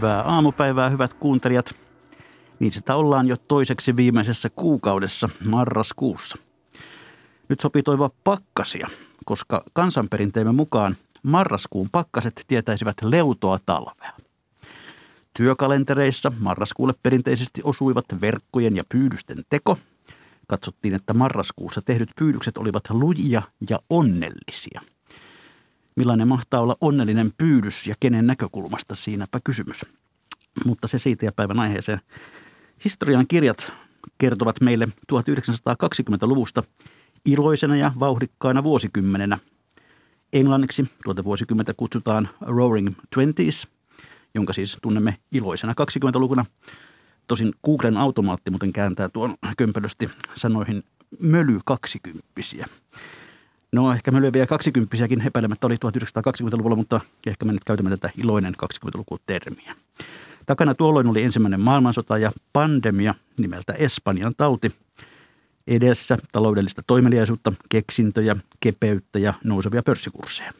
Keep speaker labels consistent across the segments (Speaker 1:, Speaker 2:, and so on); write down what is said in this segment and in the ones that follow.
Speaker 1: Hyvää aamupäivää, hyvät kuuntelijat. Niin sitä ollaan jo toiseksi viimeisessä kuukaudessa, marraskuussa. Nyt sopii toivoa pakkasia, koska kansanperinteemme mukaan marraskuun pakkaset tietäisivät leutoa talvea. Työkalentereissa marraskuulle perinteisesti osuivat verkkojen ja pyydysten teko. Katsottiin, että marraskuussa tehdyt pyydykset olivat lujia ja onnellisia. Millainen mahtaa olla onnellinen pyydys ja kenen näkökulmasta siinäpä kysymys. Mutta se siitä ja päivän aiheeseen. Historian kirjat kertovat meille 1920-luvusta iloisena ja vauhdikkaana vuosikymmenenä. Englanniksi tuota vuosikymmentä kutsutaan Roaring Twenties, jonka siis tunnemme iloisena 20-lukuna. Tosin Googlen automaatti muuten kääntää tuon kömpelösti sanoihin möly kaksikymppisiä. No ehkä mölyviä kaksikymppisiäkin epäilemättä oli 1920-luvulla, mutta ehkä me nyt käytämme tätä iloinen 20-luku-termiä. Takana tuolloin oli ensimmäinen maailmansota ja pandemia nimeltä Espanjan tauti. Edessä taloudellista toimeliaisuutta, keksintöjä, kepeyttä ja nousevia pörssikursseja.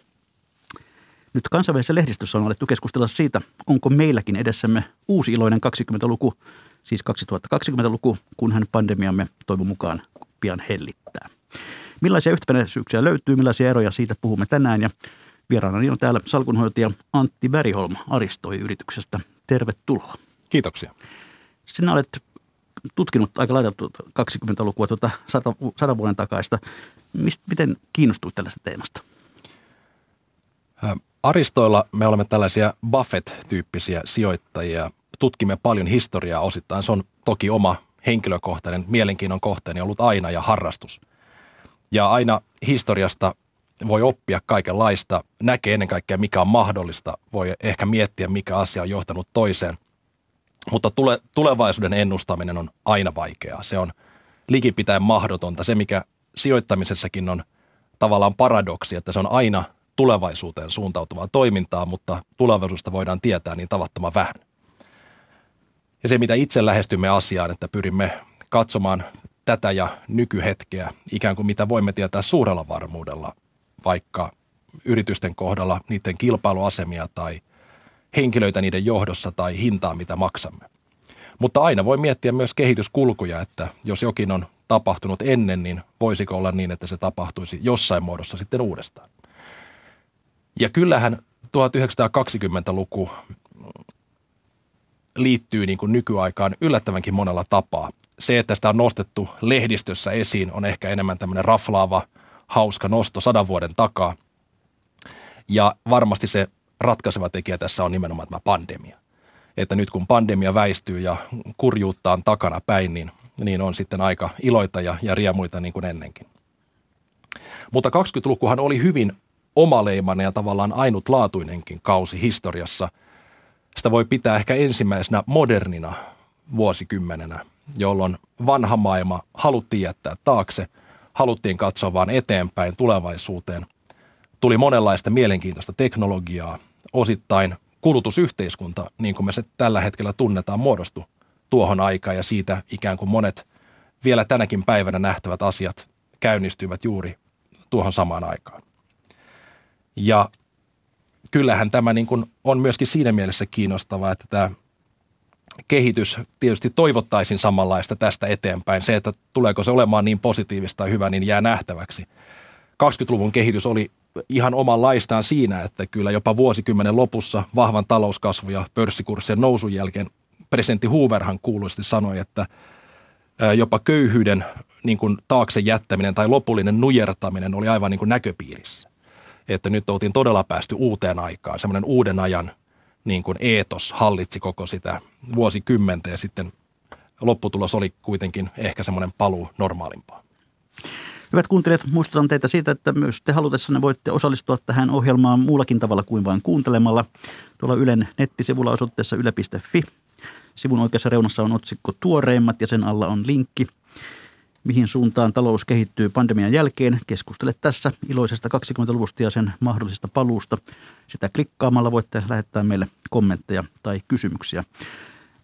Speaker 1: Nyt kansainvälisessä lehdistössä on alettu keskustella siitä, onko meilläkin edessämme uusi iloinen 20-luku, siis 2020-luku, kunhan pandemiamme toivon mukaan pian hellittää. Millaisia yhtäväisyyksiä löytyy, millaisia eroja siitä puhumme tänään ja vieraanani on täällä salkunhoitaja Antti Bäriholm Aristoi-yrityksestä. Tervetuloa.
Speaker 2: Kiitoksia.
Speaker 1: Sinä olet tutkinut aika lailla 20-lukua, tuota 100, 100 vuoden takaista. Mist, miten kiinnostuit tällaista teemasta?
Speaker 2: Aristoilla me olemme tällaisia Buffett-tyyppisiä sijoittajia. Tutkimme paljon historiaa osittain. Se on toki oma henkilökohtainen mielenkiinnon kohteeni ollut aina ja harrastus. Ja aina historiasta voi oppia kaikenlaista, näkee ennen kaikkea mikä on mahdollista, voi ehkä miettiä mikä asia on johtanut toiseen. Mutta tule, tulevaisuuden ennustaminen on aina vaikeaa. Se on likipitäen mahdotonta. Se mikä sijoittamisessakin on tavallaan paradoksi, että se on aina tulevaisuuteen suuntautuvaa toimintaa, mutta tulevaisuudesta voidaan tietää niin tavattoman vähän. Ja se, mitä itse lähestymme asiaan, että pyrimme katsomaan tätä ja nykyhetkeä, ikään kuin mitä voimme tietää suurella varmuudella, vaikka yritysten kohdalla niiden kilpailuasemia tai henkilöitä niiden johdossa tai hintaa, mitä maksamme. Mutta aina voi miettiä myös kehityskulkuja, että jos jokin on tapahtunut ennen, niin voisiko olla niin, että se tapahtuisi jossain muodossa sitten uudestaan. Ja kyllähän 1920-luku liittyy niin kuin nykyaikaan yllättävänkin monella tapaa. Se, että sitä on nostettu lehdistössä esiin, on ehkä enemmän tämmöinen raflaava, hauska nosto sadan vuoden takaa. Ja varmasti se ratkaiseva tekijä tässä on nimenomaan tämä pandemia. Että nyt kun pandemia väistyy ja kurjuutta on takana päin, niin, niin on sitten aika iloita ja, ja riemuita niin kuin ennenkin. Mutta 20-lukuhan oli hyvin omaleimainen ja tavallaan ainutlaatuinenkin kausi historiassa. Sitä voi pitää ehkä ensimmäisenä modernina vuosikymmenenä, jolloin vanha maailma haluttiin jättää taakse, haluttiin katsoa vain eteenpäin tulevaisuuteen. Tuli monenlaista mielenkiintoista teknologiaa, osittain kulutusyhteiskunta, niin kuin me se tällä hetkellä tunnetaan, muodostu tuohon aikaan ja siitä ikään kuin monet vielä tänäkin päivänä nähtävät asiat käynnistyivät juuri tuohon samaan aikaan. Ja kyllähän tämä niin kuin on myöskin siinä mielessä kiinnostavaa, että tämä kehitys tietysti toivottaisin samanlaista tästä eteenpäin. Se, että tuleeko se olemaan niin positiivista tai hyvä, niin jää nähtäväksi. 20-luvun kehitys oli ihan omanlaistaan siinä, että kyllä jopa vuosikymmenen lopussa vahvan talouskasvu ja pörssikurssien nousun jälkeen presidentti Hooverhan kuuluisesti sanoi, että jopa köyhyyden niin kuin taakse jättäminen tai lopullinen nujertaminen oli aivan niin kuin näköpiirissä että nyt oltiin todella päästy uuteen aikaan. Semmoinen uuden ajan niin kuin eetos hallitsi koko sitä vuosikymmentä ja sitten lopputulos oli kuitenkin ehkä semmoinen paluu normaalimpaan.
Speaker 1: Hyvät kuuntelijat, muistutan teitä siitä, että myös te halutessanne voitte osallistua tähän ohjelmaan muullakin tavalla kuin vain kuuntelemalla. Tuolla Ylen nettisivulla osoitteessa yle.fi. Sivun oikeassa reunassa on otsikko Tuoreimmat ja sen alla on linkki – mihin suuntaan talous kehittyy pandemian jälkeen. Keskustele tässä iloisesta 20-luvusta ja sen mahdollisesta paluusta. Sitä klikkaamalla voitte lähettää meille kommentteja tai kysymyksiä.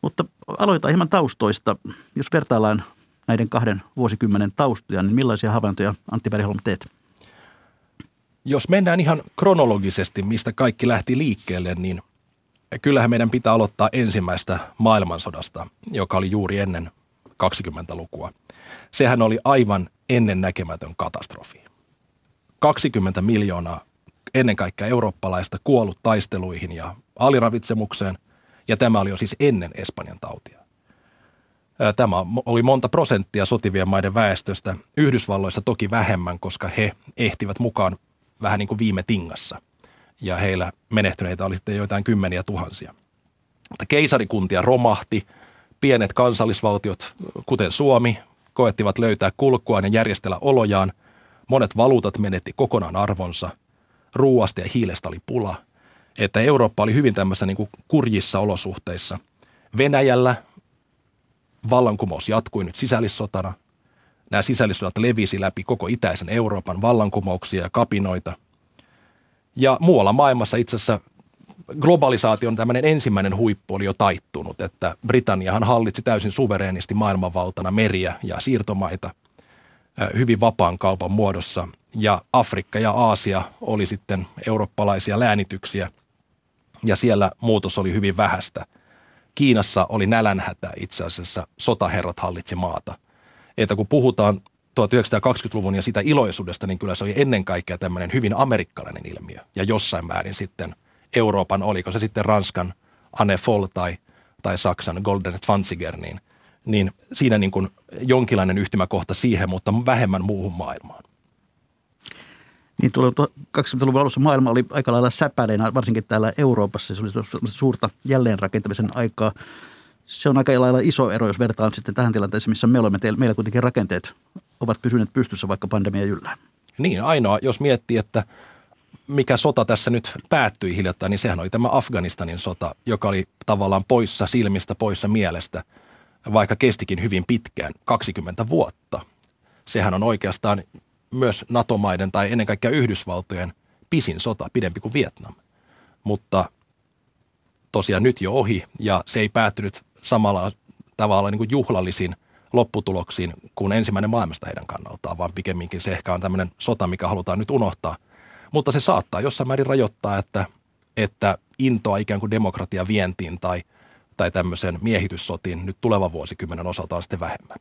Speaker 1: Mutta aloitetaan hieman taustoista. Jos vertaillaan näiden kahden vuosikymmenen taustoja, niin millaisia havaintoja Antti Bergholm teet?
Speaker 2: Jos mennään ihan kronologisesti, mistä kaikki lähti liikkeelle, niin kyllähän meidän pitää aloittaa ensimmäistä maailmansodasta, joka oli juuri ennen 20-lukua. Sehän oli aivan ennennäkemätön katastrofi. 20 miljoonaa ennen kaikkea eurooppalaista kuollut taisteluihin ja aliravitsemukseen, ja tämä oli jo siis ennen Espanjan tautia. Tämä oli monta prosenttia sotivien maiden väestöstä. Yhdysvalloissa toki vähemmän, koska he ehtivät mukaan vähän niin kuin viime tingassa. Ja heillä menehtyneitä oli sitten joitain kymmeniä tuhansia. Keisarikuntia romahti. Pienet kansallisvaltiot, kuten Suomi, koettivat löytää kulkua ja järjestellä olojaan. Monet valuutat menetti kokonaan arvonsa. Ruuasta ja hiilestä oli pula. Että Eurooppa oli hyvin tämmöisissä niin kuin kurjissa olosuhteissa. Venäjällä vallankumous jatkui nyt sisällissotana. Nämä sisällissodat levisi läpi koko itäisen Euroopan vallankumouksia ja kapinoita. Ja muualla maailmassa itse asiassa globalisaation tämmöinen ensimmäinen huippu oli jo taittunut, että Britanniahan hallitsi täysin suvereenisti maailmanvaltana meriä ja siirtomaita hyvin vapaan kaupan muodossa. Ja Afrikka ja Aasia oli sitten eurooppalaisia läänityksiä ja siellä muutos oli hyvin vähäistä – Kiinassa oli nälänhätä itse asiassa, sotaherrat hallitsi maata. Että kun puhutaan 1920-luvun ja sitä iloisuudesta, niin kyllä se oli ennen kaikkea tämmöinen hyvin amerikkalainen ilmiö. Ja jossain määrin sitten Euroopan, oliko se sitten Ranskan Anne Foll tai, tai Saksan Golden Zwanziger, niin, niin siinä niin kuin jonkinlainen yhtymäkohta siihen, mutta vähemmän muuhun maailmaan.
Speaker 1: Niin tuolla 20-luvun alussa maailma oli aika lailla säpäleinä, varsinkin täällä Euroopassa. Se oli suurta jälleenrakentamisen aikaa. Se on aika lailla iso ero, jos vertaan sitten tähän tilanteeseen, missä me olemme. Meillä kuitenkin rakenteet ovat pysyneet pystyssä, vaikka pandemia jyllää.
Speaker 2: Niin, ainoa, jos miettii, että mikä sota tässä nyt päättyi hiljattain, niin sehän oli tämä Afganistanin sota, joka oli tavallaan poissa silmistä, poissa mielestä, vaikka kestikin hyvin pitkään, 20 vuotta. Sehän on oikeastaan myös NATO-maiden tai ennen kaikkea Yhdysvaltojen pisin sota, pidempi kuin Vietnam. Mutta tosiaan nyt jo ohi ja se ei päättynyt samalla tavalla niin kuin juhlallisiin lopputuloksiin kuin ensimmäinen maailmasta heidän kannaltaan, vaan pikemminkin se ehkä on tämmöinen sota, mikä halutaan nyt unohtaa. Mutta se saattaa jossain määrin rajoittaa, että, että intoa ikään kuin demokratia vientiin tai, tai tämmöisen miehityssotiin nyt tulevan vuosikymmenen osalta on sitten vähemmän.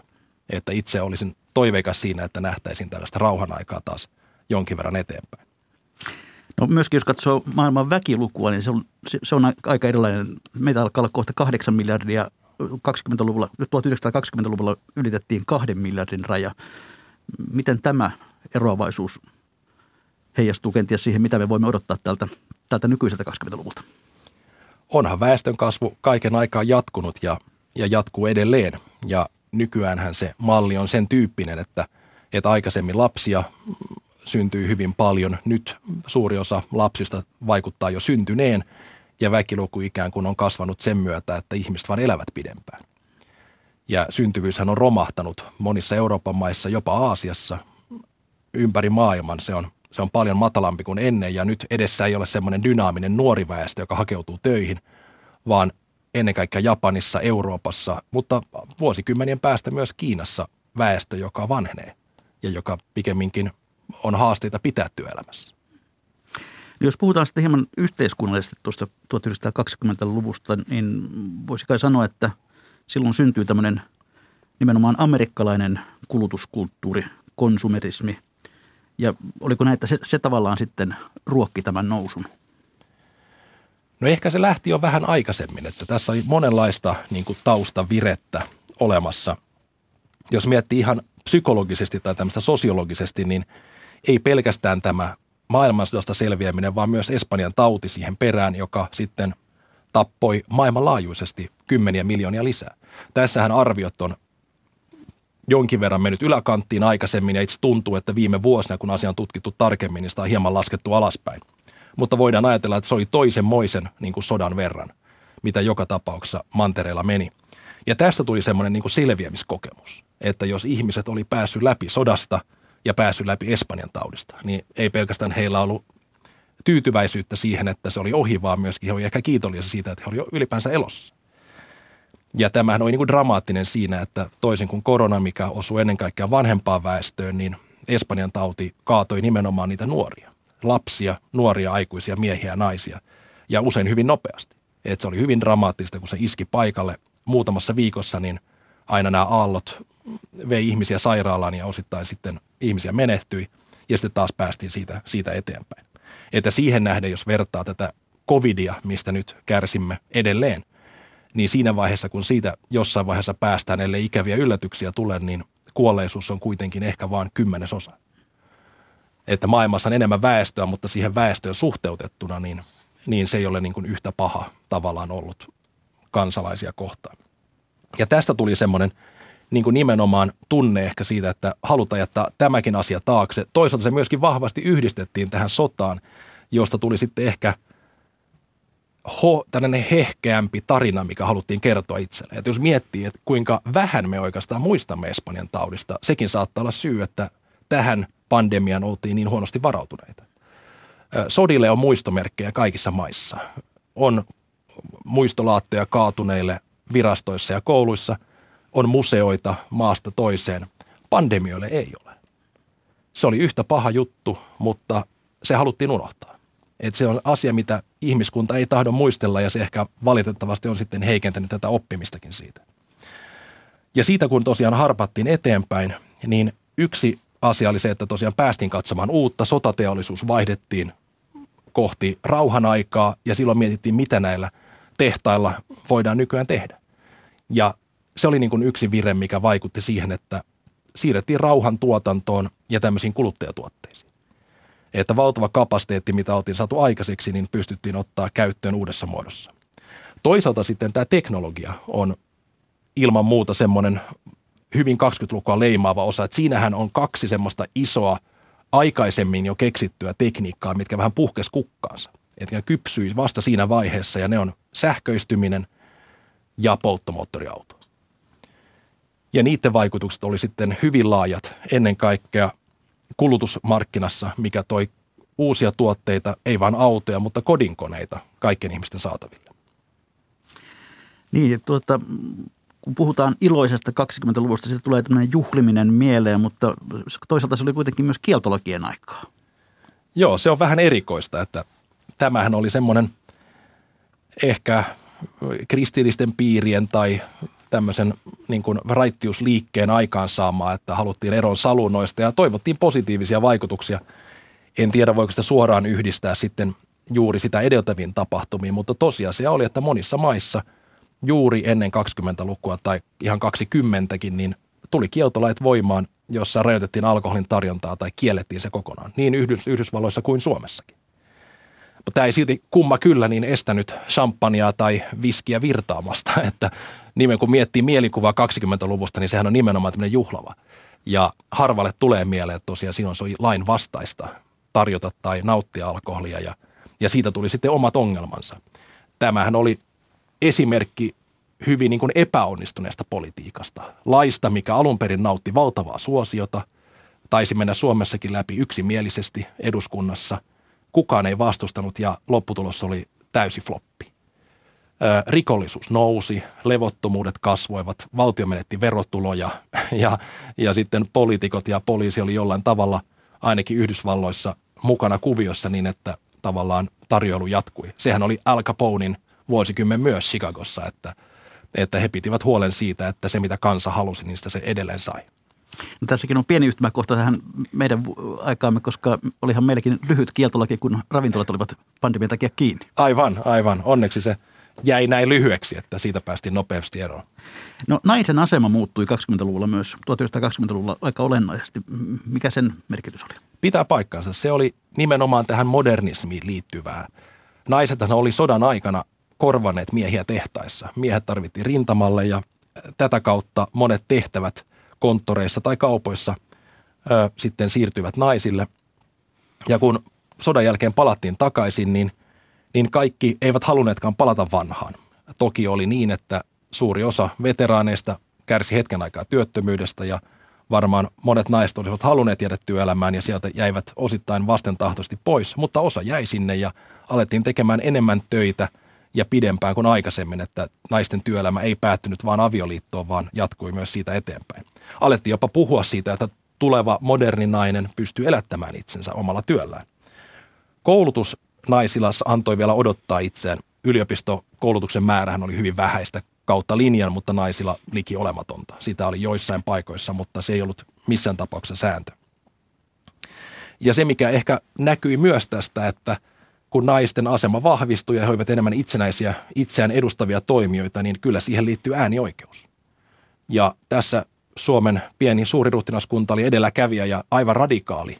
Speaker 2: Että itse olisin toiveikas siinä, että nähtäisiin tällaista rauhan aikaa taas jonkin verran eteenpäin.
Speaker 1: No myöskin jos katsoo maailman väkilukua, niin se on, se on aika erilainen. Meitä alkaa olla kohta 8 miljardia 20-luvulla, 1920-luvulla ylitettiin kahden miljardin raja. Miten tämä eroavaisuus heijastuu kenties siihen, mitä me voimme odottaa tältä, tältä nykyiseltä 20-luvulta?
Speaker 2: Onhan väestön kasvu kaiken aikaa jatkunut ja, ja jatkuu edelleen. Ja nykyäänhän se malli on sen tyyppinen, että, että aikaisemmin lapsia syntyy hyvin paljon. Nyt suuri osa lapsista vaikuttaa jo syntyneen ja väkiluku ikään kuin on kasvanut sen myötä, että ihmiset vain elävät pidempään. Ja syntyvyyshän on romahtanut monissa Euroopan maissa, jopa Aasiassa, ympäri maailman. Se on, se on paljon matalampi kuin ennen ja nyt edessä ei ole semmoinen dynaaminen nuori väestö, joka hakeutuu töihin, vaan ennen kaikkea Japanissa, Euroopassa, mutta vuosikymmenien päästä myös Kiinassa väestö, joka vanhenee ja joka pikemminkin on haasteita pitää työelämässä.
Speaker 1: Jos puhutaan sitten hieman yhteiskunnallisesti tuosta 1920-luvusta, niin voisi kai sanoa, että silloin syntyy tämmöinen nimenomaan amerikkalainen kulutuskulttuuri, konsumerismi. Ja oliko näin, että se, se tavallaan sitten ruokki tämän nousun?
Speaker 2: No ehkä se lähti jo vähän aikaisemmin, että tässä oli monenlaista niin kuin taustavirettä olemassa. Jos miettii ihan psykologisesti tai tämmöistä sosiologisesti, niin ei pelkästään tämä maailmansodasta selviäminen, vaan myös Espanjan tauti siihen perään, joka sitten tappoi maailmanlaajuisesti kymmeniä miljoonia lisää. Tässähän arviot on jonkin verran mennyt yläkanttiin aikaisemmin ja itse tuntuu, että viime vuosina, kun asia on tutkittu tarkemmin, niin sitä on hieman laskettu alaspäin mutta voidaan ajatella, että se oli toisenmoisen niin kuin sodan verran, mitä joka tapauksessa mantereella meni. Ja tästä tuli semmoinen niin selviämiskokemus, että jos ihmiset oli päässyt läpi sodasta ja päässyt läpi Espanjan taudista, niin ei pelkästään heillä ollut tyytyväisyyttä siihen, että se oli ohi, vaan myöskin he olivat ehkä kiitollisia siitä, että he olivat ylipäänsä elossa. Ja tämähän oli niin kuin dramaattinen siinä, että toisin kuin korona, mikä osui ennen kaikkea vanhempaan väestöön, niin Espanjan tauti kaatoi nimenomaan niitä nuoria lapsia, nuoria aikuisia miehiä ja naisia ja usein hyvin nopeasti. että se oli hyvin dramaattista, kun se iski paikalle muutamassa viikossa, niin aina nämä aallot vei ihmisiä sairaalaan ja osittain sitten ihmisiä menehtyi ja sitten taas päästiin siitä, siitä eteenpäin. Että siihen nähden, jos vertaa tätä covidia, mistä nyt kärsimme edelleen, niin siinä vaiheessa, kun siitä jossain vaiheessa päästään, ellei ikäviä yllätyksiä tule, niin kuolleisuus on kuitenkin ehkä vain kymmenesosa. Että maailmassa on enemmän väestöä, mutta siihen väestöön suhteutettuna, niin, niin se ei ole niin kuin yhtä paha tavallaan ollut kansalaisia kohtaan. Ja tästä tuli semmoinen niin kuin nimenomaan tunne ehkä siitä, että halutaan jättää tämäkin asia taakse. Toisaalta se myöskin vahvasti yhdistettiin tähän sotaan, josta tuli sitten ehkä ho, tällainen hehkeämpi tarina, mikä haluttiin kertoa itselle. Että jos miettii, että kuinka vähän me oikeastaan muistamme Espanjan taudista, sekin saattaa olla syy, että tähän pandemiaan oltiin niin huonosti varautuneita. Sodille on muistomerkkejä kaikissa maissa. On muistolaatteja kaatuneille virastoissa ja kouluissa, on museoita maasta toiseen. Pandemioille ei ole. Se oli yhtä paha juttu, mutta se haluttiin unohtaa. Et se on asia, mitä ihmiskunta ei tahdo muistella ja se ehkä valitettavasti on sitten heikentänyt tätä oppimistakin siitä. Ja siitä kun tosiaan harpattiin eteenpäin, niin yksi asia oli se, että tosiaan päästiin katsomaan uutta, sotateollisuus vaihdettiin kohti rauhan aikaa ja silloin mietittiin, mitä näillä tehtailla voidaan nykyään tehdä. Ja se oli niin kuin yksi vire, mikä vaikutti siihen, että siirrettiin rauhan tuotantoon ja tämmöisiin kuluttajatuotteisiin. Että valtava kapasiteetti, mitä oltiin saatu aikaiseksi, niin pystyttiin ottaa käyttöön uudessa muodossa. Toisaalta sitten tämä teknologia on ilman muuta semmoinen hyvin 20-lukua leimaava osa, että siinähän on kaksi semmoista isoa aikaisemmin jo keksittyä tekniikkaa, mitkä vähän puhkes kukkaansa. Että kypsyi vasta siinä vaiheessa ja ne on sähköistyminen ja polttomoottoriauto. Ja niiden vaikutukset oli sitten hyvin laajat ennen kaikkea kulutusmarkkinassa, mikä toi uusia tuotteita, ei vain autoja, mutta kodinkoneita kaikkien ihmisten saataville.
Speaker 1: Niin, tuota, kun puhutaan iloisesta 20-luvusta, siitä tulee tämmöinen juhliminen mieleen, mutta toisaalta se oli kuitenkin myös kieltologien aikaa.
Speaker 2: Joo, se on vähän erikoista, että tämähän oli semmoinen ehkä kristillisten piirien tai tämmöisen niin kuin raittiusliikkeen aikaansaamaa, että haluttiin eron salunoista ja toivottiin positiivisia vaikutuksia. En tiedä, voiko sitä suoraan yhdistää sitten juuri sitä edeltäviin tapahtumiin, mutta tosiasia oli, että monissa maissa juuri ennen 20-lukua tai ihan 20kin, niin tuli kieltolait voimaan, jossa rajoitettiin alkoholin tarjontaa tai kiellettiin se kokonaan, niin Yhdys- Yhdysvalloissa kuin Suomessakin. Mutta tämä ei silti kumma kyllä niin estänyt champagnea tai viskiä virtaamasta, että nimen kun miettii mielikuvaa 20-luvusta, niin sehän on nimenomaan tämmöinen juhlava. Ja harvalle tulee mieleen, että tosiaan silloin se lain vastaista tarjota tai nauttia alkoholia ja, ja siitä tuli sitten omat ongelmansa. Tämähän oli esimerkki hyvin niin kuin epäonnistuneesta politiikasta. Laista, mikä alun perin nautti valtavaa suosiota, taisi mennä Suomessakin läpi yksimielisesti eduskunnassa. Kukaan ei vastustanut ja lopputulos oli täysi floppi rikollisuus nousi, levottomuudet kasvoivat, valtio menetti verotuloja ja, ja sitten poliitikot ja poliisi oli jollain tavalla ainakin Yhdysvalloissa mukana kuviossa niin, että tavallaan tarjoilu jatkui. Sehän oli Al Caponein vuosikymmen myös Chicagossa, että, että he pitivät huolen siitä, että se mitä kansa halusi, niin sitä se edelleen sai.
Speaker 1: No, tässäkin on pieni yhtymäkohta tähän meidän aikaamme, koska olihan meilläkin lyhyt kieltolaki, kun ravintolat olivat pandemian takia kiinni.
Speaker 2: Aivan, aivan. Onneksi se jäi näin lyhyeksi, että siitä päästiin nopeasti eroon.
Speaker 1: No naisen asema muuttui 20-luvulla myös, 1920-luvulla aika olennaisesti. Mikä sen merkitys oli?
Speaker 2: Pitää paikkansa. Se oli nimenomaan tähän modernismiin liittyvää. Naisethan oli sodan aikana korvanneet miehiä tehtaissa. Miehet tarvittiin rintamalle ja tätä kautta monet tehtävät konttoreissa tai kaupoissa ö, sitten siirtyivät naisille. Ja kun sodan jälkeen palattiin takaisin, niin – niin kaikki eivät halunneetkaan palata vanhaan. Toki oli niin, että suuri osa veteraaneista kärsi hetken aikaa työttömyydestä ja varmaan monet naiset olisivat halunneet jäädä työelämään ja sieltä jäivät osittain vastentahtoisesti pois, mutta osa jäi sinne ja alettiin tekemään enemmän töitä ja pidempään kuin aikaisemmin, että naisten työelämä ei päättynyt vain avioliittoon, vaan jatkui myös siitä eteenpäin. Alettiin jopa puhua siitä, että tuleva moderni nainen pystyy elättämään itsensä omalla työllään. Koulutus naisilla antoi vielä odottaa itseään yliopistokoulutuksen määrähän oli hyvin vähäistä kautta linjan, mutta naisilla liki olematonta. Sitä oli joissain paikoissa, mutta se ei ollut missään tapauksessa sääntö. Ja se, mikä ehkä näkyi myös tästä, että kun naisten asema vahvistui ja he olivat enemmän itsenäisiä, itseään edustavia toimijoita, niin kyllä siihen liittyy äänioikeus. Ja tässä Suomen pieni suuriruhtinaskunta oli edelläkävijä ja aivan radikaali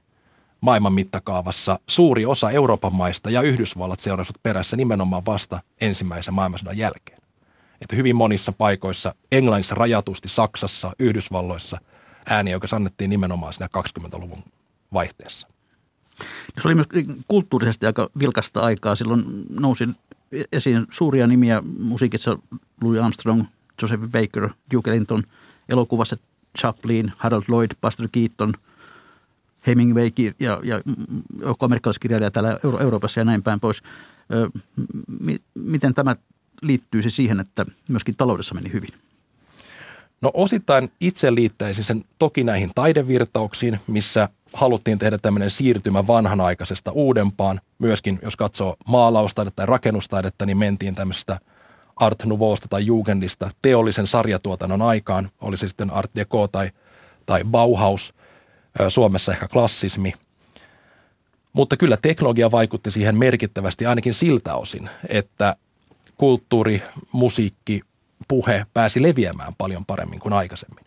Speaker 2: maailman mittakaavassa. Suuri osa Euroopan maista ja Yhdysvallat seurasivat perässä nimenomaan vasta ensimmäisen maailmansodan jälkeen. Että hyvin monissa paikoissa, Englannissa rajatusti, Saksassa, Yhdysvalloissa, äänioikeus annettiin nimenomaan siinä 20-luvun vaihteessa.
Speaker 1: Se oli myös kulttuurisesti aika vilkasta aikaa. Silloin nousi esiin suuria nimiä musiikissa Louis Armstrong, Joseph Baker, Duke Ellington, elokuvassa Chaplin, Harold Lloyd, Buster Keaton, Hemingway ja, ja joku amerikkalaiskirjailija täällä Euro- Euroopassa ja näin päin pois. Ö, m- miten tämä liittyisi siihen, että myöskin taloudessa meni hyvin?
Speaker 2: No osittain itse liittäisin sen toki näihin taidevirtauksiin, missä haluttiin tehdä tämmöinen siirtymä vanhanaikaisesta uudempaan. Myöskin jos katsoo maalaustaidetta tai rakennustaidetta, niin mentiin tämmöisestä Art Nouveausta tai Jugendista teollisen sarjatuotannon aikaan. Oli se sitten Art Deco tai, tai Bauhaus, Suomessa ehkä klassismi. Mutta kyllä teknologia vaikutti siihen merkittävästi ainakin siltä osin, että kulttuuri, musiikki, puhe pääsi leviämään paljon paremmin kuin aikaisemmin.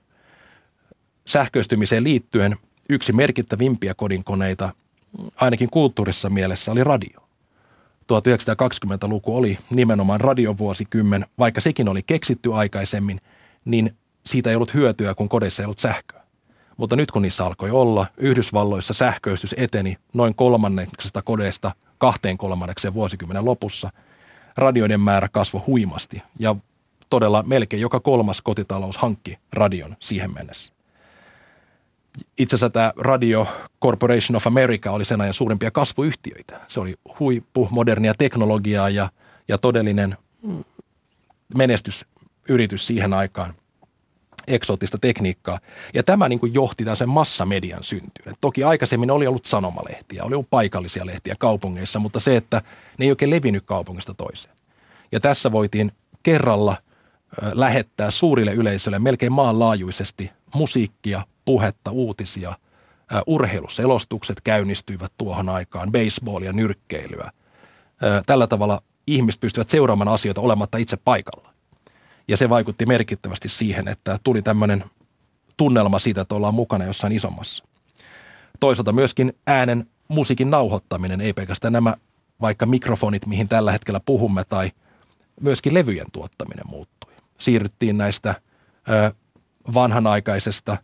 Speaker 2: Sähköistymiseen liittyen yksi merkittävimpiä kodinkoneita, ainakin kulttuurissa mielessä, oli radio. 1920-luku oli nimenomaan radiovuosikymmen, vaikka sekin oli keksitty aikaisemmin, niin siitä ei ollut hyötyä, kun kodeissa ei ollut sähköä. Mutta nyt kun niissä alkoi olla, Yhdysvalloissa sähköistys eteni noin kolmanneksesta kodeista kahteen kolmannekseen vuosikymmenen lopussa. Radioiden määrä kasvoi huimasti ja todella melkein joka kolmas kotitalous hankki radion siihen mennessä. Itse asiassa tämä Radio Corporation of America oli sen ajan suurimpia kasvuyhtiöitä. Se oli huippu modernia teknologiaa ja, ja todellinen menestysyritys siihen aikaan eksoottista tekniikkaa. Ja tämä niin kuin johti sen massamedian syntyyn. Et toki aikaisemmin oli ollut sanomalehtiä, oli ollut paikallisia lehtiä kaupungeissa, mutta se, että ne ei oikein levinnyt kaupungista toiseen. Ja tässä voitiin kerralla lähettää suurille yleisöille melkein maanlaajuisesti musiikkia, puhetta, uutisia, urheiluselostukset käynnistyivät tuohon aikaan, baseballia, nyrkkeilyä. Tällä tavalla ihmiset pystyvät seuraamaan asioita olematta itse paikalla. Ja se vaikutti merkittävästi siihen, että tuli tämmöinen tunnelma siitä, että ollaan mukana jossain isommassa. Toisaalta myöskin äänen musiikin nauhoittaminen, ei pelkästään nämä vaikka mikrofonit, mihin tällä hetkellä puhumme, tai myöskin levyjen tuottaminen muuttui. Siirryttiin näistä ö, vanhanaikaisesta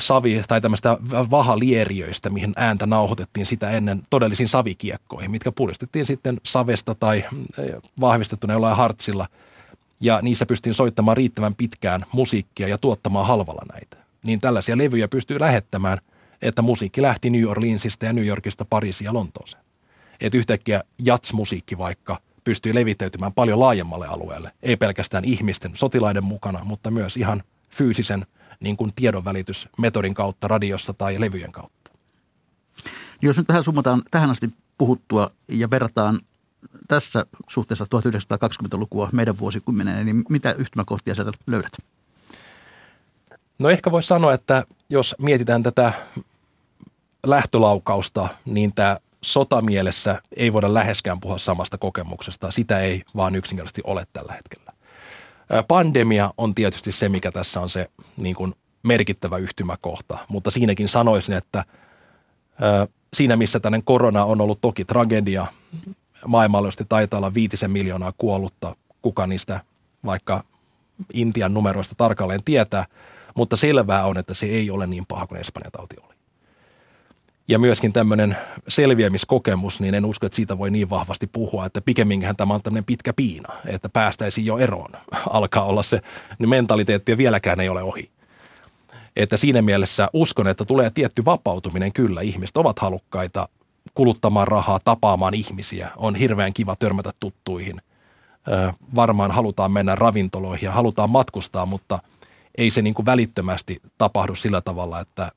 Speaker 2: savi- tai tämmöistä vahalieriöistä, mihin ääntä nauhoitettiin sitä ennen todellisiin savikiekkoihin, mitkä puristettiin sitten savesta tai vahvistettuna jollain hartsilla – ja niissä pystyin soittamaan riittävän pitkään musiikkia ja tuottamaan halvalla näitä. Niin tällaisia levyjä pystyy lähettämään, että musiikki lähti New Orleansista ja New Yorkista Pariisiin ja Lontooseen. Että yhtäkkiä jatsmusiikki vaikka pystyy levittäytymään paljon laajemmalle alueelle, ei pelkästään ihmisten, sotilaiden mukana, mutta myös ihan fyysisen niin kuin tiedonvälitysmetodin kautta radiossa tai levyjen kautta.
Speaker 1: Jos nyt tähän summataan tähän asti puhuttua ja verrataan tässä suhteessa 1920-lukua meidän vuosikymmeneen, niin mitä yhtymäkohtia sieltä löydät?
Speaker 2: No ehkä voisi sanoa, että jos mietitään tätä lähtölaukausta, niin tämä sotamielessä ei voida läheskään puhua samasta kokemuksesta. Sitä ei vaan yksinkertaisesti ole tällä hetkellä. Pandemia on tietysti se, mikä tässä on se niin kuin merkittävä yhtymäkohta, mutta siinäkin sanoisin, että siinä missä tämmöinen korona on ollut toki tragedia maailmanlaajuisesti taitaa olla viitisen miljoonaa kuollutta, kuka niistä vaikka Intian numeroista tarkalleen tietää, mutta selvää on, että se ei ole niin paha kuin Espanjan tauti oli. Ja myöskin tämmöinen selviämiskokemus, niin en usko, että siitä voi niin vahvasti puhua, että pikemminkin tämä on tämmöinen pitkä piina, että päästäisiin jo eroon. Alkaa olla se, niin mentaliteetti ja vieläkään ei ole ohi. Että siinä mielessä uskon, että tulee tietty vapautuminen kyllä. Ihmiset ovat halukkaita kuluttamaan rahaa, tapaamaan ihmisiä. On hirveän kiva törmätä tuttuihin. Ö, varmaan halutaan mennä ravintoloihin ja halutaan matkustaa, mutta ei se niin kuin välittömästi tapahdu sillä tavalla, että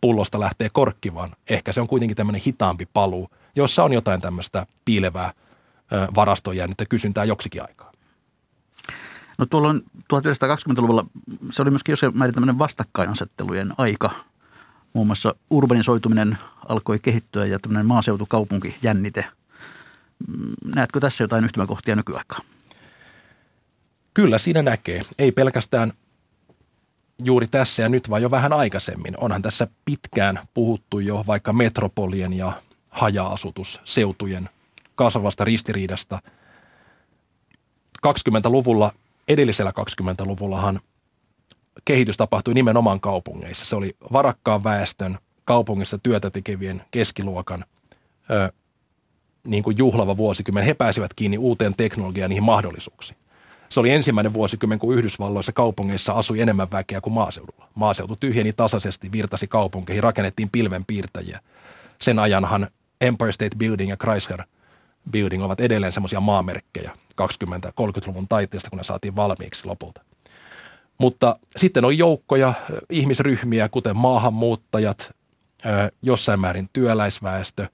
Speaker 2: pullosta lähtee korkki, vaan ehkä se on kuitenkin tämmöinen hitaampi paluu, jossa on jotain tämmöistä piilevää varastoon jäänyttä kysyntää joksikin aikaa.
Speaker 1: No tuolla on 1920-luvulla, se oli myöskin jossain määrin tämmöinen vastakkainasettelujen aika. Muun muassa urbanisoituminen alkoi kehittyä ja tämmöinen maaseutukaupunkijännite. Mm, näetkö tässä jotain yhtymäkohtia nykyaikaan?
Speaker 2: Kyllä siinä näkee. Ei pelkästään juuri tässä ja nyt, vaan jo vähän aikaisemmin. Onhan tässä pitkään puhuttu jo vaikka metropolien ja haja-asutusseutujen kasvavasta ristiriidasta. 20-luvulla, edellisellä 20-luvullahan kehitys tapahtui nimenomaan kaupungeissa. Se oli varakkaan väestön, kaupungissa työtä tekevien keskiluokan ö, niin kuin juhlava vuosikymmen. He pääsivät kiinni uuteen teknologiaan niihin mahdollisuuksiin. Se oli ensimmäinen vuosikymmen, kun Yhdysvalloissa kaupungeissa asui enemmän väkeä kuin maaseudulla. Maaseutu tyhjeni tasaisesti, virtasi kaupunkeihin, rakennettiin pilvenpiirtäjiä. Sen ajanhan Empire State Building ja Chrysler Building ovat edelleen semmoisia maamerkkejä 20-30-luvun taiteesta, kun ne saatiin valmiiksi lopulta. Mutta sitten on joukkoja, ihmisryhmiä, kuten maahanmuuttajat, jossain määrin työläisväestö,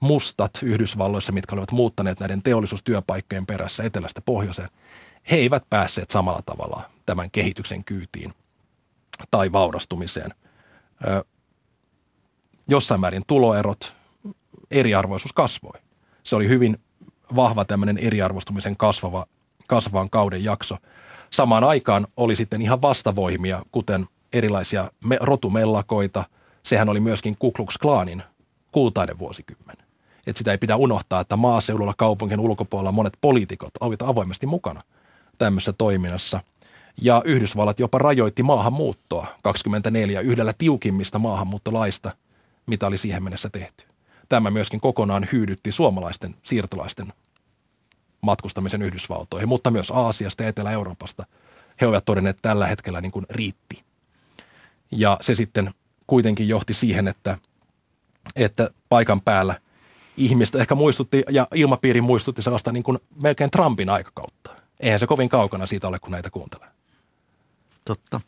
Speaker 2: mustat Yhdysvalloissa, mitkä olivat muuttaneet näiden teollisuustyöpaikkojen perässä etelästä pohjoiseen – he eivät päässeet samalla tavalla tämän kehityksen kyytiin tai vaurastumiseen. Ö, jossain määrin tuloerot, eriarvoisuus kasvoi. Se oli hyvin vahva tämmöinen eriarvoistumisen kasvava, kasvavan kauden jakso. Samaan aikaan oli sitten ihan vastavoimia, kuten erilaisia me, rotumellakoita. Sehän oli myöskin Ku Klux Klanin kultainen vuosikymmen. Et sitä ei pidä unohtaa, että maaseudulla kaupunkien ulkopuolella monet poliitikot olivat avoimesti mukana – tämmöisessä toiminnassa. Ja Yhdysvallat jopa rajoitti maahanmuuttoa 24 yhdellä tiukimmista maahanmuuttolaista, mitä oli siihen mennessä tehty. Tämä myöskin kokonaan hyydytti suomalaisten siirtolaisten matkustamisen Yhdysvaltoihin, mutta myös Aasiasta ja Etelä-Euroopasta. He ovat todenneet, että tällä hetkellä niin kuin riitti. Ja se sitten kuitenkin johti siihen, että, että paikan päällä ihmistä ehkä muistutti ja ilmapiiri muistutti sellaista niin kuin melkein Trumpin aikakautta eihän se kovin kaukana siitä ole, kun näitä kuuntelee.
Speaker 1: Totta.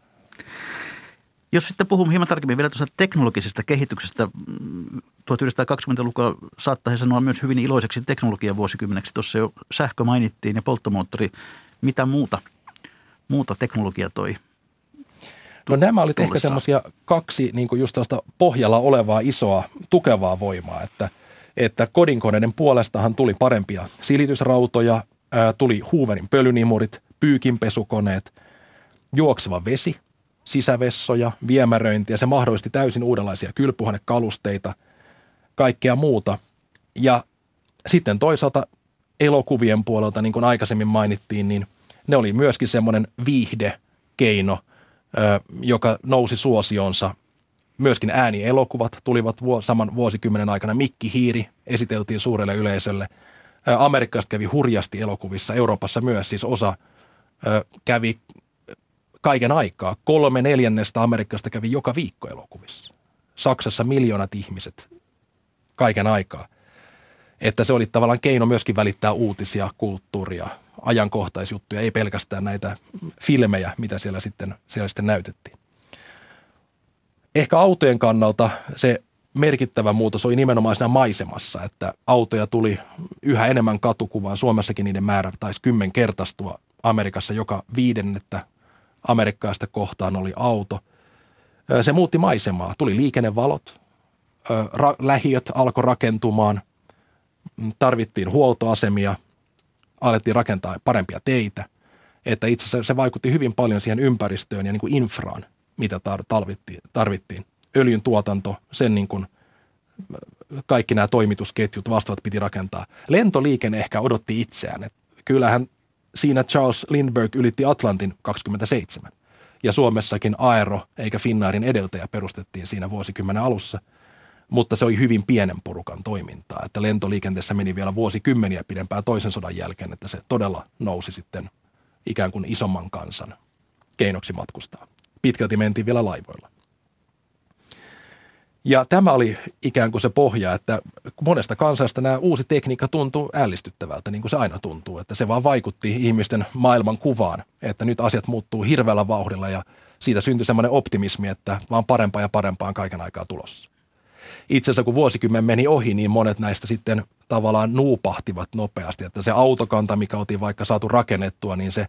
Speaker 1: Jos sitten puhumme hieman tarkemmin vielä tuosta teknologisesta kehityksestä, 1920-lukua mm, saattaisi sanoa myös hyvin iloiseksi teknologian vuosikymmeneksi. Tuossa jo sähkö mainittiin ja polttomoottori. Mitä muuta, muuta teknologia toi?
Speaker 2: No nämä olivat ehkä semmoisia kaksi niin kuin just pohjalla olevaa isoa tukevaa voimaa, että, että kodinkoneiden puolestahan tuli parempia silitysrautoja, tuli Hooverin pölynimurit, pyykinpesukoneet, juokseva vesi, sisävessoja, viemäröintiä. Se mahdollisti täysin uudenlaisia kylpyhuonekalusteita, kaikkea muuta. Ja sitten toisaalta elokuvien puolelta, niin kuin aikaisemmin mainittiin, niin ne oli myöskin semmoinen viihdekeino, joka nousi suosionsa. Myöskin äänielokuvat tulivat saman vuosikymmenen aikana. Mikki Hiiri esiteltiin suurelle yleisölle – Amerikasta kävi hurjasti elokuvissa, Euroopassa myös siis osa kävi kaiken aikaa. Kolme neljännestä Amerikasta kävi joka viikko elokuvissa. Saksassa miljoonat ihmiset kaiken aikaa. Että se oli tavallaan keino myöskin välittää uutisia, kulttuuria, ajankohtaisjuttuja, ei pelkästään näitä filmejä, mitä siellä sitten, siellä sitten näytettiin. Ehkä autojen kannalta se merkittävä muutos oli nimenomaan siinä maisemassa, että autoja tuli yhä enemmän katukuvaan. Suomessakin niiden määrä taisi kymmenkertaistua Amerikassa joka viidennettä amerikkaista kohtaan oli auto. Se muutti maisemaa. Tuli liikennevalot, ra- lähiöt alkoi rakentumaan, tarvittiin huoltoasemia, alettiin rakentaa parempia teitä. Että itse asiassa se vaikutti hyvin paljon siihen ympäristöön ja niin kuin infraan, mitä tarvittiin. tarvittiin öljyn tuotanto, sen niin kuin kaikki nämä toimitusketjut vastaavat piti rakentaa. Lentoliikenne ehkä odotti itseään. Että kyllähän siinä Charles Lindbergh ylitti Atlantin 27. Ja Suomessakin Aero eikä Finnairin edeltäjä perustettiin siinä vuosikymmenen alussa. Mutta se oli hyvin pienen porukan toimintaa. Että lentoliikenteessä meni vielä vuosikymmeniä pidempään toisen sodan jälkeen, että se todella nousi sitten ikään kuin isomman kansan keinoksi matkustaa. Pitkälti mentiin vielä laivoilla. Ja tämä oli ikään kuin se pohja, että monesta kansasta nämä uusi tekniikka tuntuu ällistyttävältä, niin kuin se aina tuntuu. Että se vaan vaikutti ihmisten maailman kuvaan, että nyt asiat muuttuu hirveällä vauhdilla ja siitä syntyi semmoinen optimismi, että vaan parempaa ja parempaa on kaiken aikaa tulossa. itse asiassa kun vuosikymmen meni ohi, niin monet näistä sitten tavallaan nuupahtivat nopeasti, että se autokanta, mikä oltiin vaikka saatu rakennettua, niin se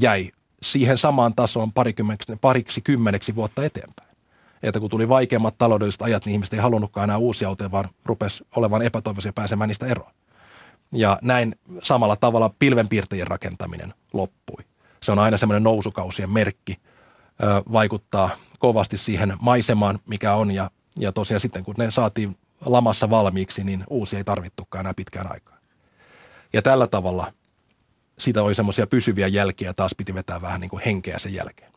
Speaker 2: jäi siihen samaan tasoon pariksi kymmeneksi vuotta eteenpäin. Että kun tuli vaikeammat taloudelliset ajat, niin ihmiset ei halunnutkaan enää uusia autoja, vaan rupesi olevan epätoivoisia pääsemään niistä eroon. Ja näin samalla tavalla pilvenpiirtäjien rakentaminen loppui. Se on aina semmoinen nousukausien merkki, vaikuttaa kovasti siihen maisemaan, mikä on. Ja, ja tosiaan sitten kun ne saatiin lamassa valmiiksi, niin uusia ei tarvittukaan enää pitkään aikaa. Ja tällä tavalla siitä oli semmoisia pysyviä jälkiä, taas piti vetää vähän niin kuin henkeä sen jälkeen.